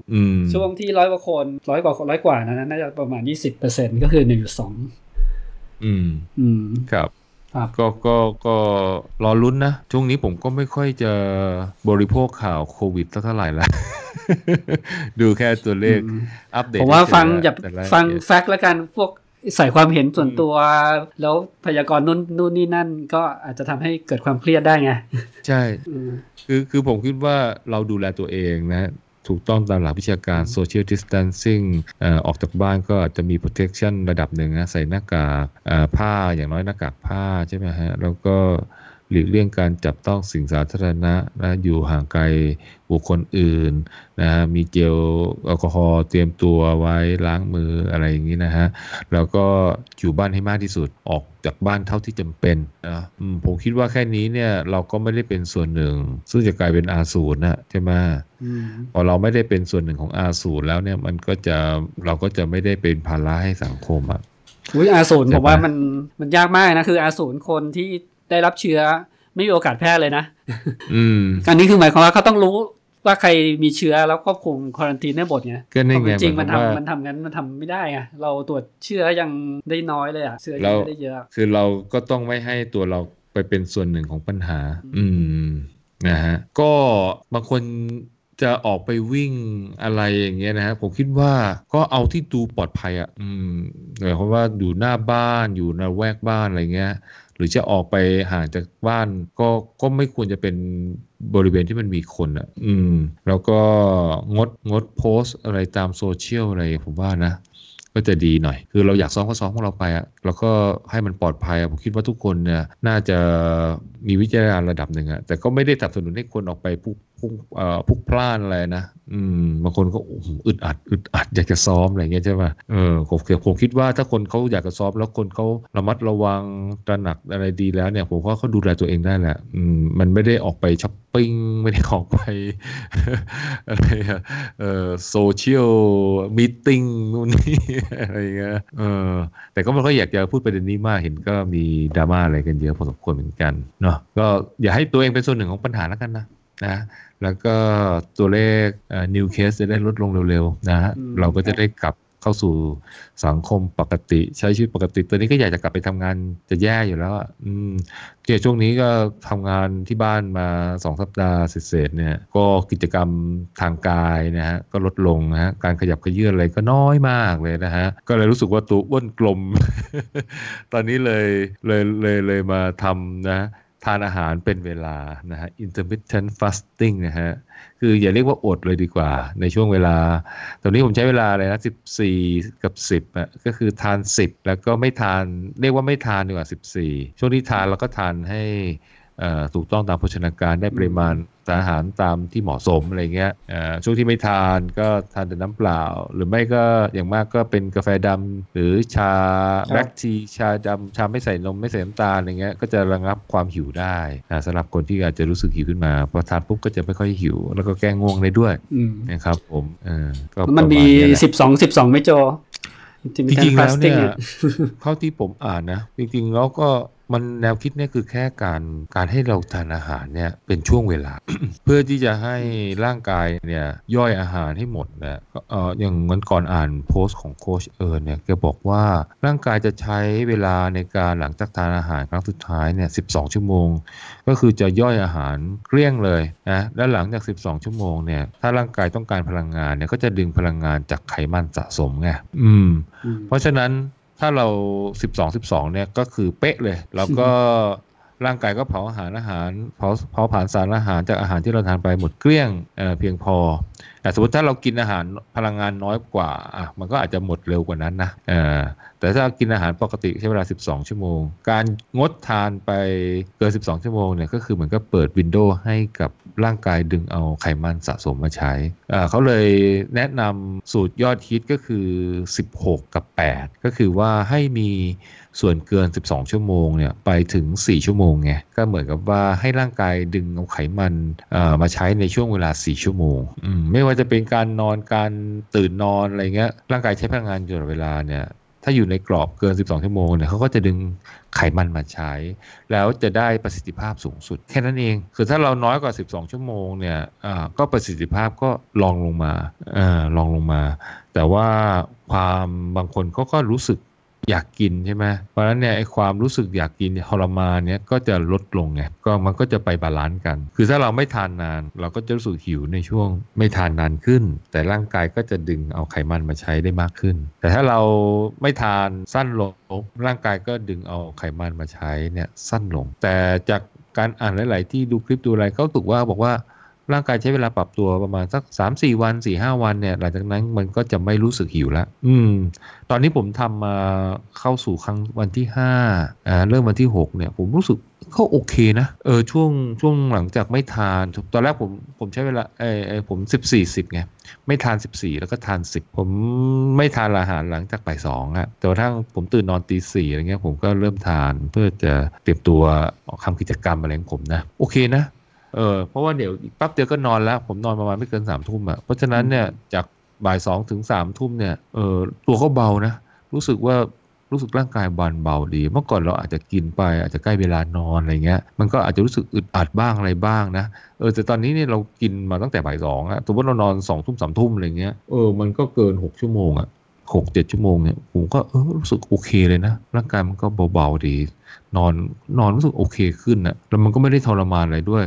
ช่วงที่ร้อยกว่าคนร้อยกว่าร้อยกว่านั้นน่าจะประมาณยี่สิบเปอร์เซ็นก็คือหนึ่งจุดสองอืมอืมครับ ก็ก็ก็รอลุ้นนะ ช่วงนี้ผมก็ไม่ค่อยจะบริโภคข่าวโควิดเท่าไหร่ละดูแค่ตัวเลขอัปเดตผมว่าฟังอย่าฟังแฟกต์แล้วกันพวกใส่ความเห็นส่วนตัว แล้วพยากรณ์นู่นนู่นนี่นั่น ก็อาจจะทำให้เกิดความเครียดได้ไง ใช่ คือคือผมคิดว่าเราดูแลตัวเองนะ ถูกต้องตามหลักวิชาการ social distancing ออกจากบ้านก็อาจจะมี protection ระดับหนึ่งนะใส่หน้ากากผ้าอย่างน้อยหน้ากากผ้าใช่ไหมฮะแล้วก็ หลีกเลี่ยงการจับต้องสิ่งสาธารณะนะอยู่ห่างไกลบุคคลอื่นนะมีเจลแอลกอฮอล์เตรียมตัวไว้ล้างมืออะไรอย่างนี้นะฮะแล้วก็อยู่บ้านให้มากที่สุดออกจากบ้านเท่าที่จำเป็นนะผมคิดว่าแค่นี้เนี่ยเราก็ไม่ได้เป็นส่วนหนึ่ง ซึ่งจะกลายเป็นอาสูรนะใช่ไหมพอเราไม่ได้เป็นส่วนหนึ่งของอาสูรแล้วเนี่ยมันก็จะเราก็จะไม่ได้เป็นภาระให้สังคมอะอุ้ยอาสูรผมว่ามันมันยากมากนะคืออาสูรคนที่ ได้รับเชื้อไม่มีโอกาสแพร่เลยนะ อืมอันนี้คือหมายความว่าเขาต้องรู้ว่าใครมีเชื้อแล้วควบคุมควอนตีนได้หมดไงก็นี่ไงจริงมันหายความว่าทำมันทำงั้นมันทำไม่ได้ไงเราตรวจเชื้อยังได้น้อยเลยอะเชื้อยังเราไม่ได้เยอะ คือเราก็ต้องไม่ให้ตัวเราไปเป็นส่วนหนึ่งของปัญหา อืมนะฮะก็บางคน จะออกไปวิ่งอะไรอย่างเงี้ยนะฮะผมคิดว่าก็เอาที่ดูปลอดภัยอะ อืมหมายความว่าอยู่หน้าบ้านอยู่ในแวกบ้านอะไรเงี้ย หรือจะออกไปห่างจากบ้านก็ก็ไม่ควรจะเป็นบริเวณที่มันมีคนอะ อืม แล้วก็งดงดโพสต์อะไรตามโซเชียลอะไรผมว่านะก็จะดีหน่อย คือเราอยากซ้อมก็ซ้อมของเราไปอะแล้วก็ให้มันปลอดภัยอะผมคิดว่าทุกคนเนี่ยน่าจะมีวิจารณญาณระดับหนึ่งอะแต่ก็ไม่ได้สนับสนุนให้คนออกไปพุก พุกเอ่อพลุกพล่านอะไรนะอืมบางคนก็อึดอัดอึดอัดอยากจะซ้อมอะไรเงี้ยใช่ไหมเออผมผมคิดว่าถ้าคนเขาอยากจะซ้อมแล้วคนเขาระมัดระวังตระหนักอะไรดีแล้วเนี่ยผมว่าเขาดูแลตัวเองได้แหละอืมมันไม่ได้ออกไปช้อปปิ้งไม่ได้ออกไปอะไรเออโซเชียลมีติ้งนู่นนี่อะไรเงี้ยเออแต่ก็ไมันก็อยากจะพูดประเด็นนี้มากเห็นก็มีดราม่าอะไรกันเยอะพอสมควรเหมือนกันเนาะก็อย่าให้ตัวเองเป็นส่วนหนึ่งของปัญหาแล้วกันนะ นะแล้วก็ตัวเลขเอ่อ new case จะได้ลดลงเร็วๆนะฮะอืมเราก็จะได้กลับเข้าสู่สังคมปกติใช้ชีวิตปกติ ตัวนี้ก็อยากจะกลับไปทำงานจะแย่อยู่แล้วอะอืมเกี่ยช่วงนี้ก็ทำงานที่บ้านมาสองสัปดาห์เศษๆเนี่ย ก็กิจกรรมทางกายนะฮะก็ลดลงนะฮะการขยับเขยื้อนอะไรก็น้อยมากเลยนะฮะก็เลยรู้สึกว่าตัวอ้วนกลม ตอนนี้เลยเลยเลยเลยมาทำนะ ทานอาหารเป็นเวลานะฮะ intermittent fasting นะฮะ คืออย่าเรียกว่าอดเลยดีกว่า ในช่วงเวลา ตอนนี้ผมใช้เวลาอะไรนะ 14 กับ 10อะก็คือทาน 10 แล้วก็ไม่ทาน เรียกว่าไม่ทานดีกว่า 14 ช่วงที่ทานเราก็ทานให้ ถูกต้องตามโภชนาการได้ปริมาณสารอาหารตามที่เหมาะสมอะไรเงี้ยเอ่อช่วงที่ไม่ทานก็ทานแต่น้ำเปล่า หรือไม่ก็อย่างมากก็เป็นกาแฟดำหรือชาครับแบล็กทีชาดำชาไม่ใส่นมไม่ใส่น้ำตาลอะไรเงี้ยก็จะระงับความหิวได้นะสำหรับคนที่อาจจะรู้สึกหิวขึ้นมาพอทานปุ๊บก็จะไม่ค่อยหิว แล้วก็แก้ง่วงได้ด้วยอืมนะครับผมเออก็มันมีประาณแหละสิบสองสิบสองไม่โจจริงๆแล้วเนี่ย fasting เท่าที่ผมอ่านนะ จริงๆแล้วก็ มันแนวคิดเนี่ยคือแค่การการให้เราทานอาหารเนี่ยเป็นช่วงเวลา เพื่อที่จะให้ร่างกายเนี่ยย่อยอาหารให้หมดนะเอ่ออย่างวันก่อนอ่านโพสต์ของโคชเอิร์นเนี่ยแกบอกว่าร่างกายจะใช้เวลาในการหลังจากทานอาหารครั้งสุดท้ายเนี่ย12 ชั่วโมง ก็คือจะย่อยอาหารเกลี้ยงเลยนะและหลังจาก 12 ชั่วโมงเนี่ยถ้าร่างกายต้องการพลังงานเนี่ยก็จะดึงพลังงานจากไขมันสะสมไงอืมอืมเพราะฉะนั้น ถ้าเรา12 12เนี่ยก็คือเป๊ะเลยเราก็ร่างกายก็เผาอาหารอาหารเผาเผาผลาญสารอาหารจากอาหารที่เราทานไปหมดเกลี้ยงเเพียงพอแต่สมมติถ้าเรากินอาหารพลังงานน้อยกว่าอะมันก็อาจจะหมดเร็วกว่านั้นนะแต่ถ้ากินอาหารปกติใช้เวลา 12 ชั่วโมง การงดทานไปเกิน 12 ชั่วโมงเนี่ยก็คือเหมือนกับเปิดวินโดว์ให้กับ ร่างกายดึงเอาไขมันสะสมมาใช้ เขาเลยแนะนำสูตรยอดฮิตก็คือ 16 กับ 8 ก็คือว่าให้มีส่วนเกิน 12 ชั่วโมงเนี่ยไปถึง 4 ชั่วโมงไง ก็เหมือนกับว่าให้ร่างกายดึงเอาไขมันมาใช้ในช่วงเวลา 4 ชั่วโมงมไม่ว่าจะเป็นการนอนการตื่นนอนอะไรเงี้ยร่างกายใช้พลังงานอยู่ตลอดเวลาเนี่ย ถ้าอยู่ในกรอบเกิน 12 ชั่วโมงเนี่ยเขาก็จะดึงไขมันมาใช้ แล้วจะได้ประสิทธิภาพสูงสุด แค่นั้นเอง คือถ้าเราน้อยกว่า 12 ชั่วโมงเนี่ยก็ประสิทธิภาพก็ลองลงมาอ่าลองลงมา แต่ว่าความบางคนเขาก็รู้สึก อยากกินใช่ไหมเพราะฉะนั้นเนี่ยไอ้ความรู้สึกอยากกินทรมานเนี่ยก็จะลดลงไงก็มันก็จะไปบาลานซ์กัน คือถ้าเราไม่ทานนาน เราก็จะรู้สึกหิวในช่วงไม่ทานนานขึ้น แต่ร่างกายก็จะดึงเอาไขมันมาใช้ได้มากขึ้น แต่ถ้าเราไม่ทานสั้นลงร่างกายก็ดึงเอาไขมันมาใช้เนี่ยสั้นลง แต่จากการอ่านหลาย ๆ ที่ดูคลิปดูอะไรเขาถูกว่าบอกว่า ร่างกายใช้เวลาปรับตัวประมาณสักสามสี่วันสี่ห้าวันเนี่ย หลังจากนั้นมันก็จะไม่รู้สึกหิวแล้วอืม ตอนนี้ผมทำมาเข้าสู่ครั้งวันที่ห้าอ่าเริ่มวันที่หกเนี่ย ผมรู้สึกก็โอเคนะ เออช่วงช่วงหลังจากไม่ทาน ตอนแรกผมผมใช้เวลาเออผมสิบสี่สิบไงไม่ทาน14แล้วก็ทาน10ผมไม่ทานอาหารหลังจากบ่ายสองอะแต่ว่าทั้งผมตื่นนอนตีสี่อะไรเงี้ยผมก็เริ่มทานเพื่อจะเตรียมตัวออกทำกิจกรรมอะไรของผมนะ โอเคนะ เออเพราะว่าเดี๋ยวอีกแป๊บเดียวก็นอนแล้ว ผมนอนประมาณไม่เกินสามทุ่มอะเพราะฉะนั้นเนี่ยจากบ่ายสองถึงสามทุ่มเนี่ยเออตัวก็เบานะ รู้สึกว่ารู้สึกร่างกายบานเบาดี เมื่อก่อนเราอาจจะกินไปอาจจะใกล้เวลานอนอะไรเงี้ย มันก็อาจจะรู้สึกอึดอัดบ้างอะไรบ้างนะ เออแต่ตอนนี้เนี่ยเรากินมาตั้งแต่บ่ายสองอะสมมติเรานอนสองทุ่มสามทุ่มอะไรเงี้ย เออมันก็เกินหกชั่วโมงอะหกเจ็ดชั่วโมงเนี่ยผมก็เออรู้สึกโอเคเลยนะ ร่างกายมันก็เบาๆดี นอนนอนรู้สึกโอเคขึ้นนะแล้วมันก็ไม่ได้ทรมานอะไรด้วย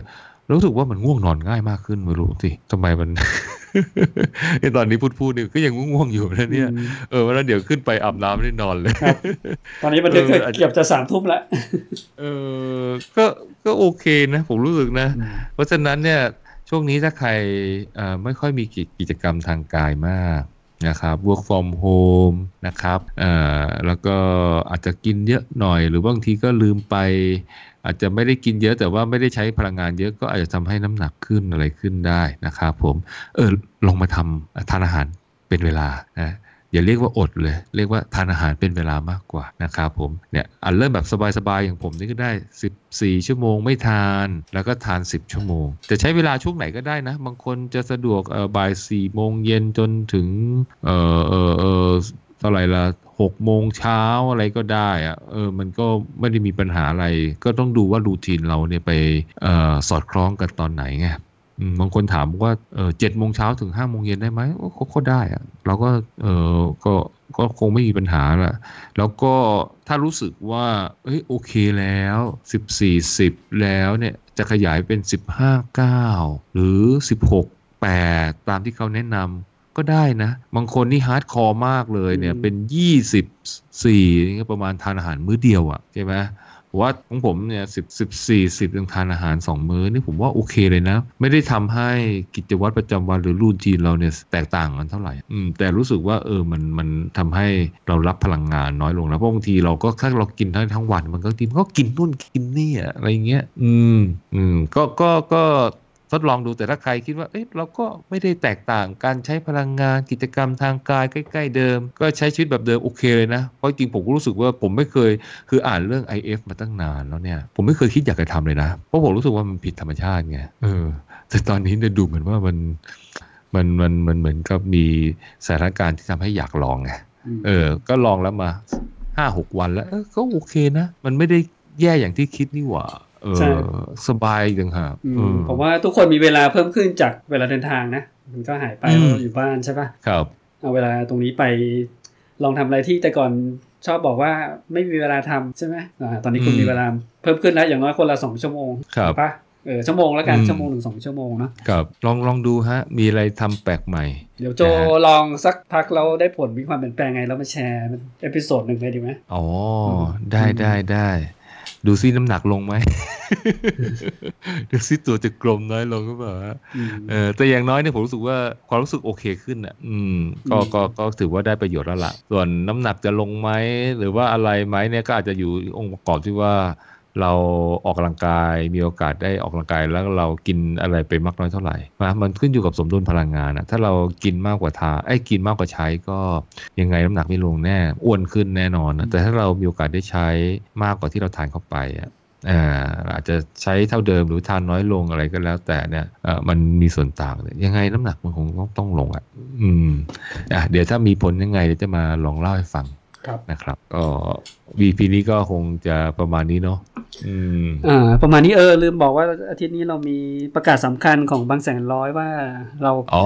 รู้สึกว่ามันง่วงนอนง่ายมากขึ้นไม่รู้สิทำไมมันไอตอนนี้พูดพูดนี่ก็ยังง่วงๆอยู่นะเนี่ยอืมเออแล้วเดี๋ยวขึ้นไปอาบน้ำไม่ได้นอนเลยครับตอนนี้มันเกือบเอออาจจะเกือบจะสามทุ่มแล้วเออก็ก็โอเคนะ ผมรู้สึกนะ เพราะฉะนั้นเนี่ยช่วงนี้ถ้าใครเอ่อไม่ค่อยมีกิจกิจกรรมทางกายมากนะครับ work from home นะครับเอ่อแล้วก็อาจจะกินเยอะหน่อย หรือบางทีก็ลืมไป อาจจะไม่ได้กินเยอะแต่ว่าไม่ได้ใช้พลังงานเยอะก็อาจจะทำให้น้ำหนักขึ้นอะไรขึ้นได้นะครับผมเออลองมาทำทานอาหารเป็นเวลานะอย่าเรียกว่าอดเลย เรียกว่าทานอาหารเป็นเวลามากกว่านะครับผมเนี่ยอันเริ่มแบบสบายๆอย่างผมนี่ก็ได้ 14 ชั่วโมงไม่ทาน แล้วก็ทาน 10 ชั่วโมง จะใช้เวลาช่วงไหนก็ได้นะ บางคนจะสะดวกเออบ่าย4โมงเย็นจนถึงเออเออเออ เท่าไหร่ละ6โมงเช้าอะไรก็ได้อะเออมันก็ไม่ได้มีปัญหาอะไร ก็ต้องดูว่ารูทีนเราเนี่ยไปออสอดคล้องกันตอนไหนไงบางคนถามว่าเจ็ดโมงเช้าถึงห้าโมงเย็นได้ไหมก็ได้อะเราก็เออก็ก็คงไม่มีปัญหาละแล้วก็ถ้ารู้สึกว่าเอ้ยโอเคแล้วสิบสี่สิบแล้วเนี่ยจะขยายเป็นสิบห้าเก้าหรือสิบหกแปดตามที่เขาแนะนำ ก็ได้นะ บางคนนี่ฮาร์ดคอร์มากเลยเนี่ยอืมเป็นยี่สิบสี่ประมาณทานอาหารมื้อเดียวอะใช่ไหมผมว่าของผมเนี่ยสิบสิบสี่สิบยังทานอาหารสองมื้อนี่ผมว่าโอเคเลยนะ ไม่ได้ทำให้กิจวัตรประจำวันหรือรูทีนเราเนี่ยแตกต่างกันเท่าไหร่อืมแต่รู้สึกว่าเออมันมันทำให้เรารับพลังงานน้อยลงแล้วเพราะบางทีเราก็ถ้าเรากินทั้งทั้งวันมันก็กินก็กินนู่นกินนี่อะอะไรเงี้ยอืมอืมก็ก็ก็ ทดลองดูแต่ถ้าใครคิดว่าเอ๊ะเราก็ไม่ได้แตกต่างการใช้พลังงานกิจกรรมทางกายใกล้ๆเดิม ก็ใช้ชีวิตแบบเดิมโอเคเลยนะ เพราะจริงๆผมก็รู้สึกว่าผมไม่เคยคืออ่านเรื่อง IF มาตั้งนานแล้วเนี่ย ผมไม่เคยคิดอยากจะทำเลยนะ เพราะผมรู้สึกว่ามันผิดธรรมชาติไงเออแต่ตอนนี้เนี่ยดูเหมือนว่ามันมันมันมันเหมือนกับมีสถานการณ์ที่ทำให้อยากลองไงมเออ ก็ลองแล้วมาห้าหกวันแล้วเออก็โอเคนะ มันไม่ได้แย่อย่างที่คิดนี่หว่าเออใช่ สบายจังฮะอืมเออผมว่าทุกคนมีเวลาเพิ่มขึ้นจากเวลาเดินทางนะ มันก็หายไปอืมเราอยู่บ้านใช่ปะครับ เอาเวลาตรงนี้ไปลองทำอะไรที่แต่ก่อนชอบบอกว่าไม่มีเวลาทำใช่ไหมอ่าตอนนี้คุณอืมมีเวลาเพิ่มขึ้นแล้วอย่างน้อยคนละสองชั่วโมงครับถูกปะเออชั่วโมงแล้วกันอืมชั่วโมงถึงสองชั่วโมงเนาะครับลองลองดูฮะ มีอะไรทำแปลกใหม่ เดี๋ยวโจนะฮะลองสักพักเราได้ผลมีความเปลี่ยนแปลงไงแล้วมาแชร์เป็น episode หนึ่งเลยดีไหมอ๋ออมได้อืมได้ได้ ดูซิน้ำหนักลงไหม ดูซิตัวจะกลมน้อยลงก็เปล่าฮะอืมเออแต่อย่างน้อยเนี่ยผมรู้สึกว่าความรู้สึกโอเคขึ้นอะ อืม ก็อืมก็ก็ถือว่าได้ประโยชน์แล้วล่ะ ส่วนน้ำหนักจะลงไหมหรือว่าอะไรไหมเนี่ยก็อาจจะอยู่องค์ประกอบที่ว่า เราออกกำลังกายมีโอกาสได้ออกกำลังกายแล้วเรากินอะไรไปมากน้อยเท่าไหร่นะมันขึ้นอยู่กับสมดุลพลังงานอะถ้าเรากินมากกว่าทานไอ้ยกินมากกว่าใช้ก็ยังไงน้ำหนักไม่ลงแน่อ้วนขึ้นแน่นอนนะแต่ถ้าเรามีโอกาสได้ใช้มากกว่าที่เราทานเข้าไปอะอ่าอาจจะใช้เท่าเดิมหรือทานน้อยลงอะไรก็แล้ว แต่เนี่ยเอ่อมันมีส่วนต่างเลยยังไงน้ำหนักมันคงต้องต้องลงอะ อืมอะเดี๋ยวถ้ามีผลยังไงเดี๋ยวจะมาลองเล่าให้ฟังครับ นะครับ ก็ VP นี้ก็คงจะประมาณนี้เนาะอืมอ่า ประมาณนี้เออ ลืมบอกว่าอาทิตย์นี้เรามีประกาศสำคัญของบางแสนร้อยว่าเราอ๋อ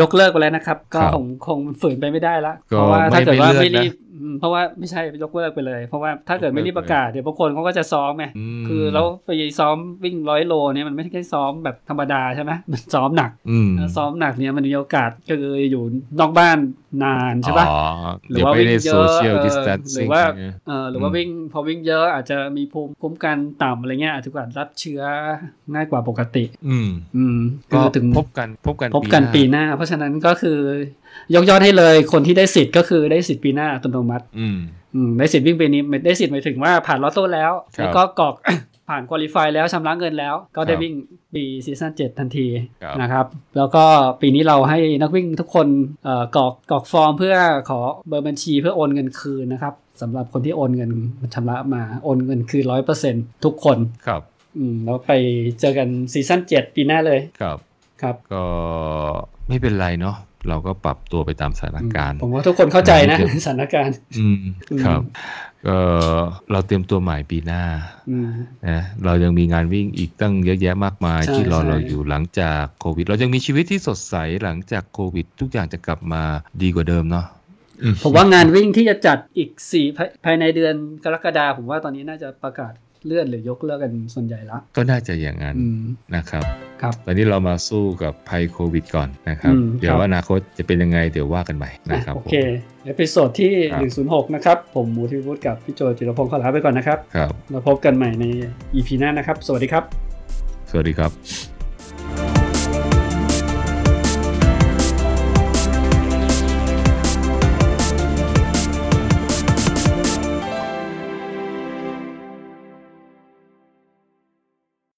ยกเลิกไปแล้วนะครับ ก็ครับคงคงฝืนไปไม่ได้ละก็เพราะว่าไม่ถ้าเกิดว่าไม่ไม่เลื่อนนะรีบอืมเพราะว่าไม่ใช่ยกเลิกไปเลย เพราะว่าถ้าเกิดไม่รีบประกาศเดี๋ยวบางคนเขาก็จะซ้อมไงมคือแล้วไปซ้อมวิ่งร้อยโลเนี่ยมันไม่ใช่ซ้อมแบบธรรมดาใช่ไหมมันซ้อมหนักอืมซ้อมหนักเนี่ยมันมีโอกาสก็คืออยู่นอกบ้านนานใช่ปะอ๋อหรือเดี๋ยวว่าไปวิ่งในเยโซอะเชียลเออดิสแทนหรืซิ่งอว่าเออหรือว่าอืมวิ่งพอวิ่งเยอะอาจจะมีภูมิคุ้มกันต่ำอะไรเงี้ยอาจจะกว่ารับเชื้อง่ายกว่าปกติ อืมอืมก็คือถึงพบกันพบกันพบกันปีหน้าหน้า เพราะฉะนั้นก็คือยกยอดให้เลยคนที่ได้สิทธิ์ก็คือได้สิทธิ์ปีหน้าอัตโนมัติ อืมอืมได้สิทธิ์วิ่งปีนี้ได้สิทธิ์หมายถึงว่าผ่านลอตโต้แล้วครับแล้วก็กรอก ผ่าน qualify แล้วชำระเงินแล้ว ก็ได้ครับวิ่งปี season 7ทันทีครับนะครับแล้วก็ปีนี้เราให้นักวิ่งทุกคนเอ่อกรอกกรอกฟอร์มเพื่อขอเบอร์บัญชีเพื่อโอนเงินคืนนะครับสำหรับคนที่โอนเงินชำระมาโอนเงินคืนร้อยเปอร์เซ็นทุกคนครับอืมแล้วไปเจอกันซีซั่น7ปีหน้าเลยครับครับก็ไม่เป็นไรเนาะ เราก็ปรับตัวไปตามสถานการณ์ ผมว่าทุกคนเข้าใจนะสถานการณ์ อืมครับเออเราเตรียมตัวใหม่ปีหน้าอืมนะเรายังมีงานวิ่งอีกตั้งเยอะแยะมากมายใช่ที่รอใช่เราอยู่หลังจากโควิด เรายังมีชีวิตที่สดใสหลังจากโควิด ทุกอย่างจะกลับมาดีกว่าเดิมเนาะผมว่างานวิ่งที่จะจัดอีกสี่ภายภายในเดือนกรกฎาผมว่าตอนนี้น่าจะประกาศ เลื่อนหรือยกเลิกกันส่วนใหญ่แล้วก็น่าจะอย่างนั้นอืมนะครับครับตอนนี้เรามาสู้กับภัยโควิดก่อนนะครับอืมเดี๋ยวครับว่าอนาคตจะเป็นยังไงเดี๋ยวว่ากันใหม่นะครับโอผมเคเอพิโซดที่ครับ106 นะครับ ผมหมูทิวุฒิกับพี่โจจิรพงศ์ขอลาไปก่อนนะครับครับเราพบกันใหม่ใน EP หน้านะครับ สวัสดีครับ สวัสดีครับ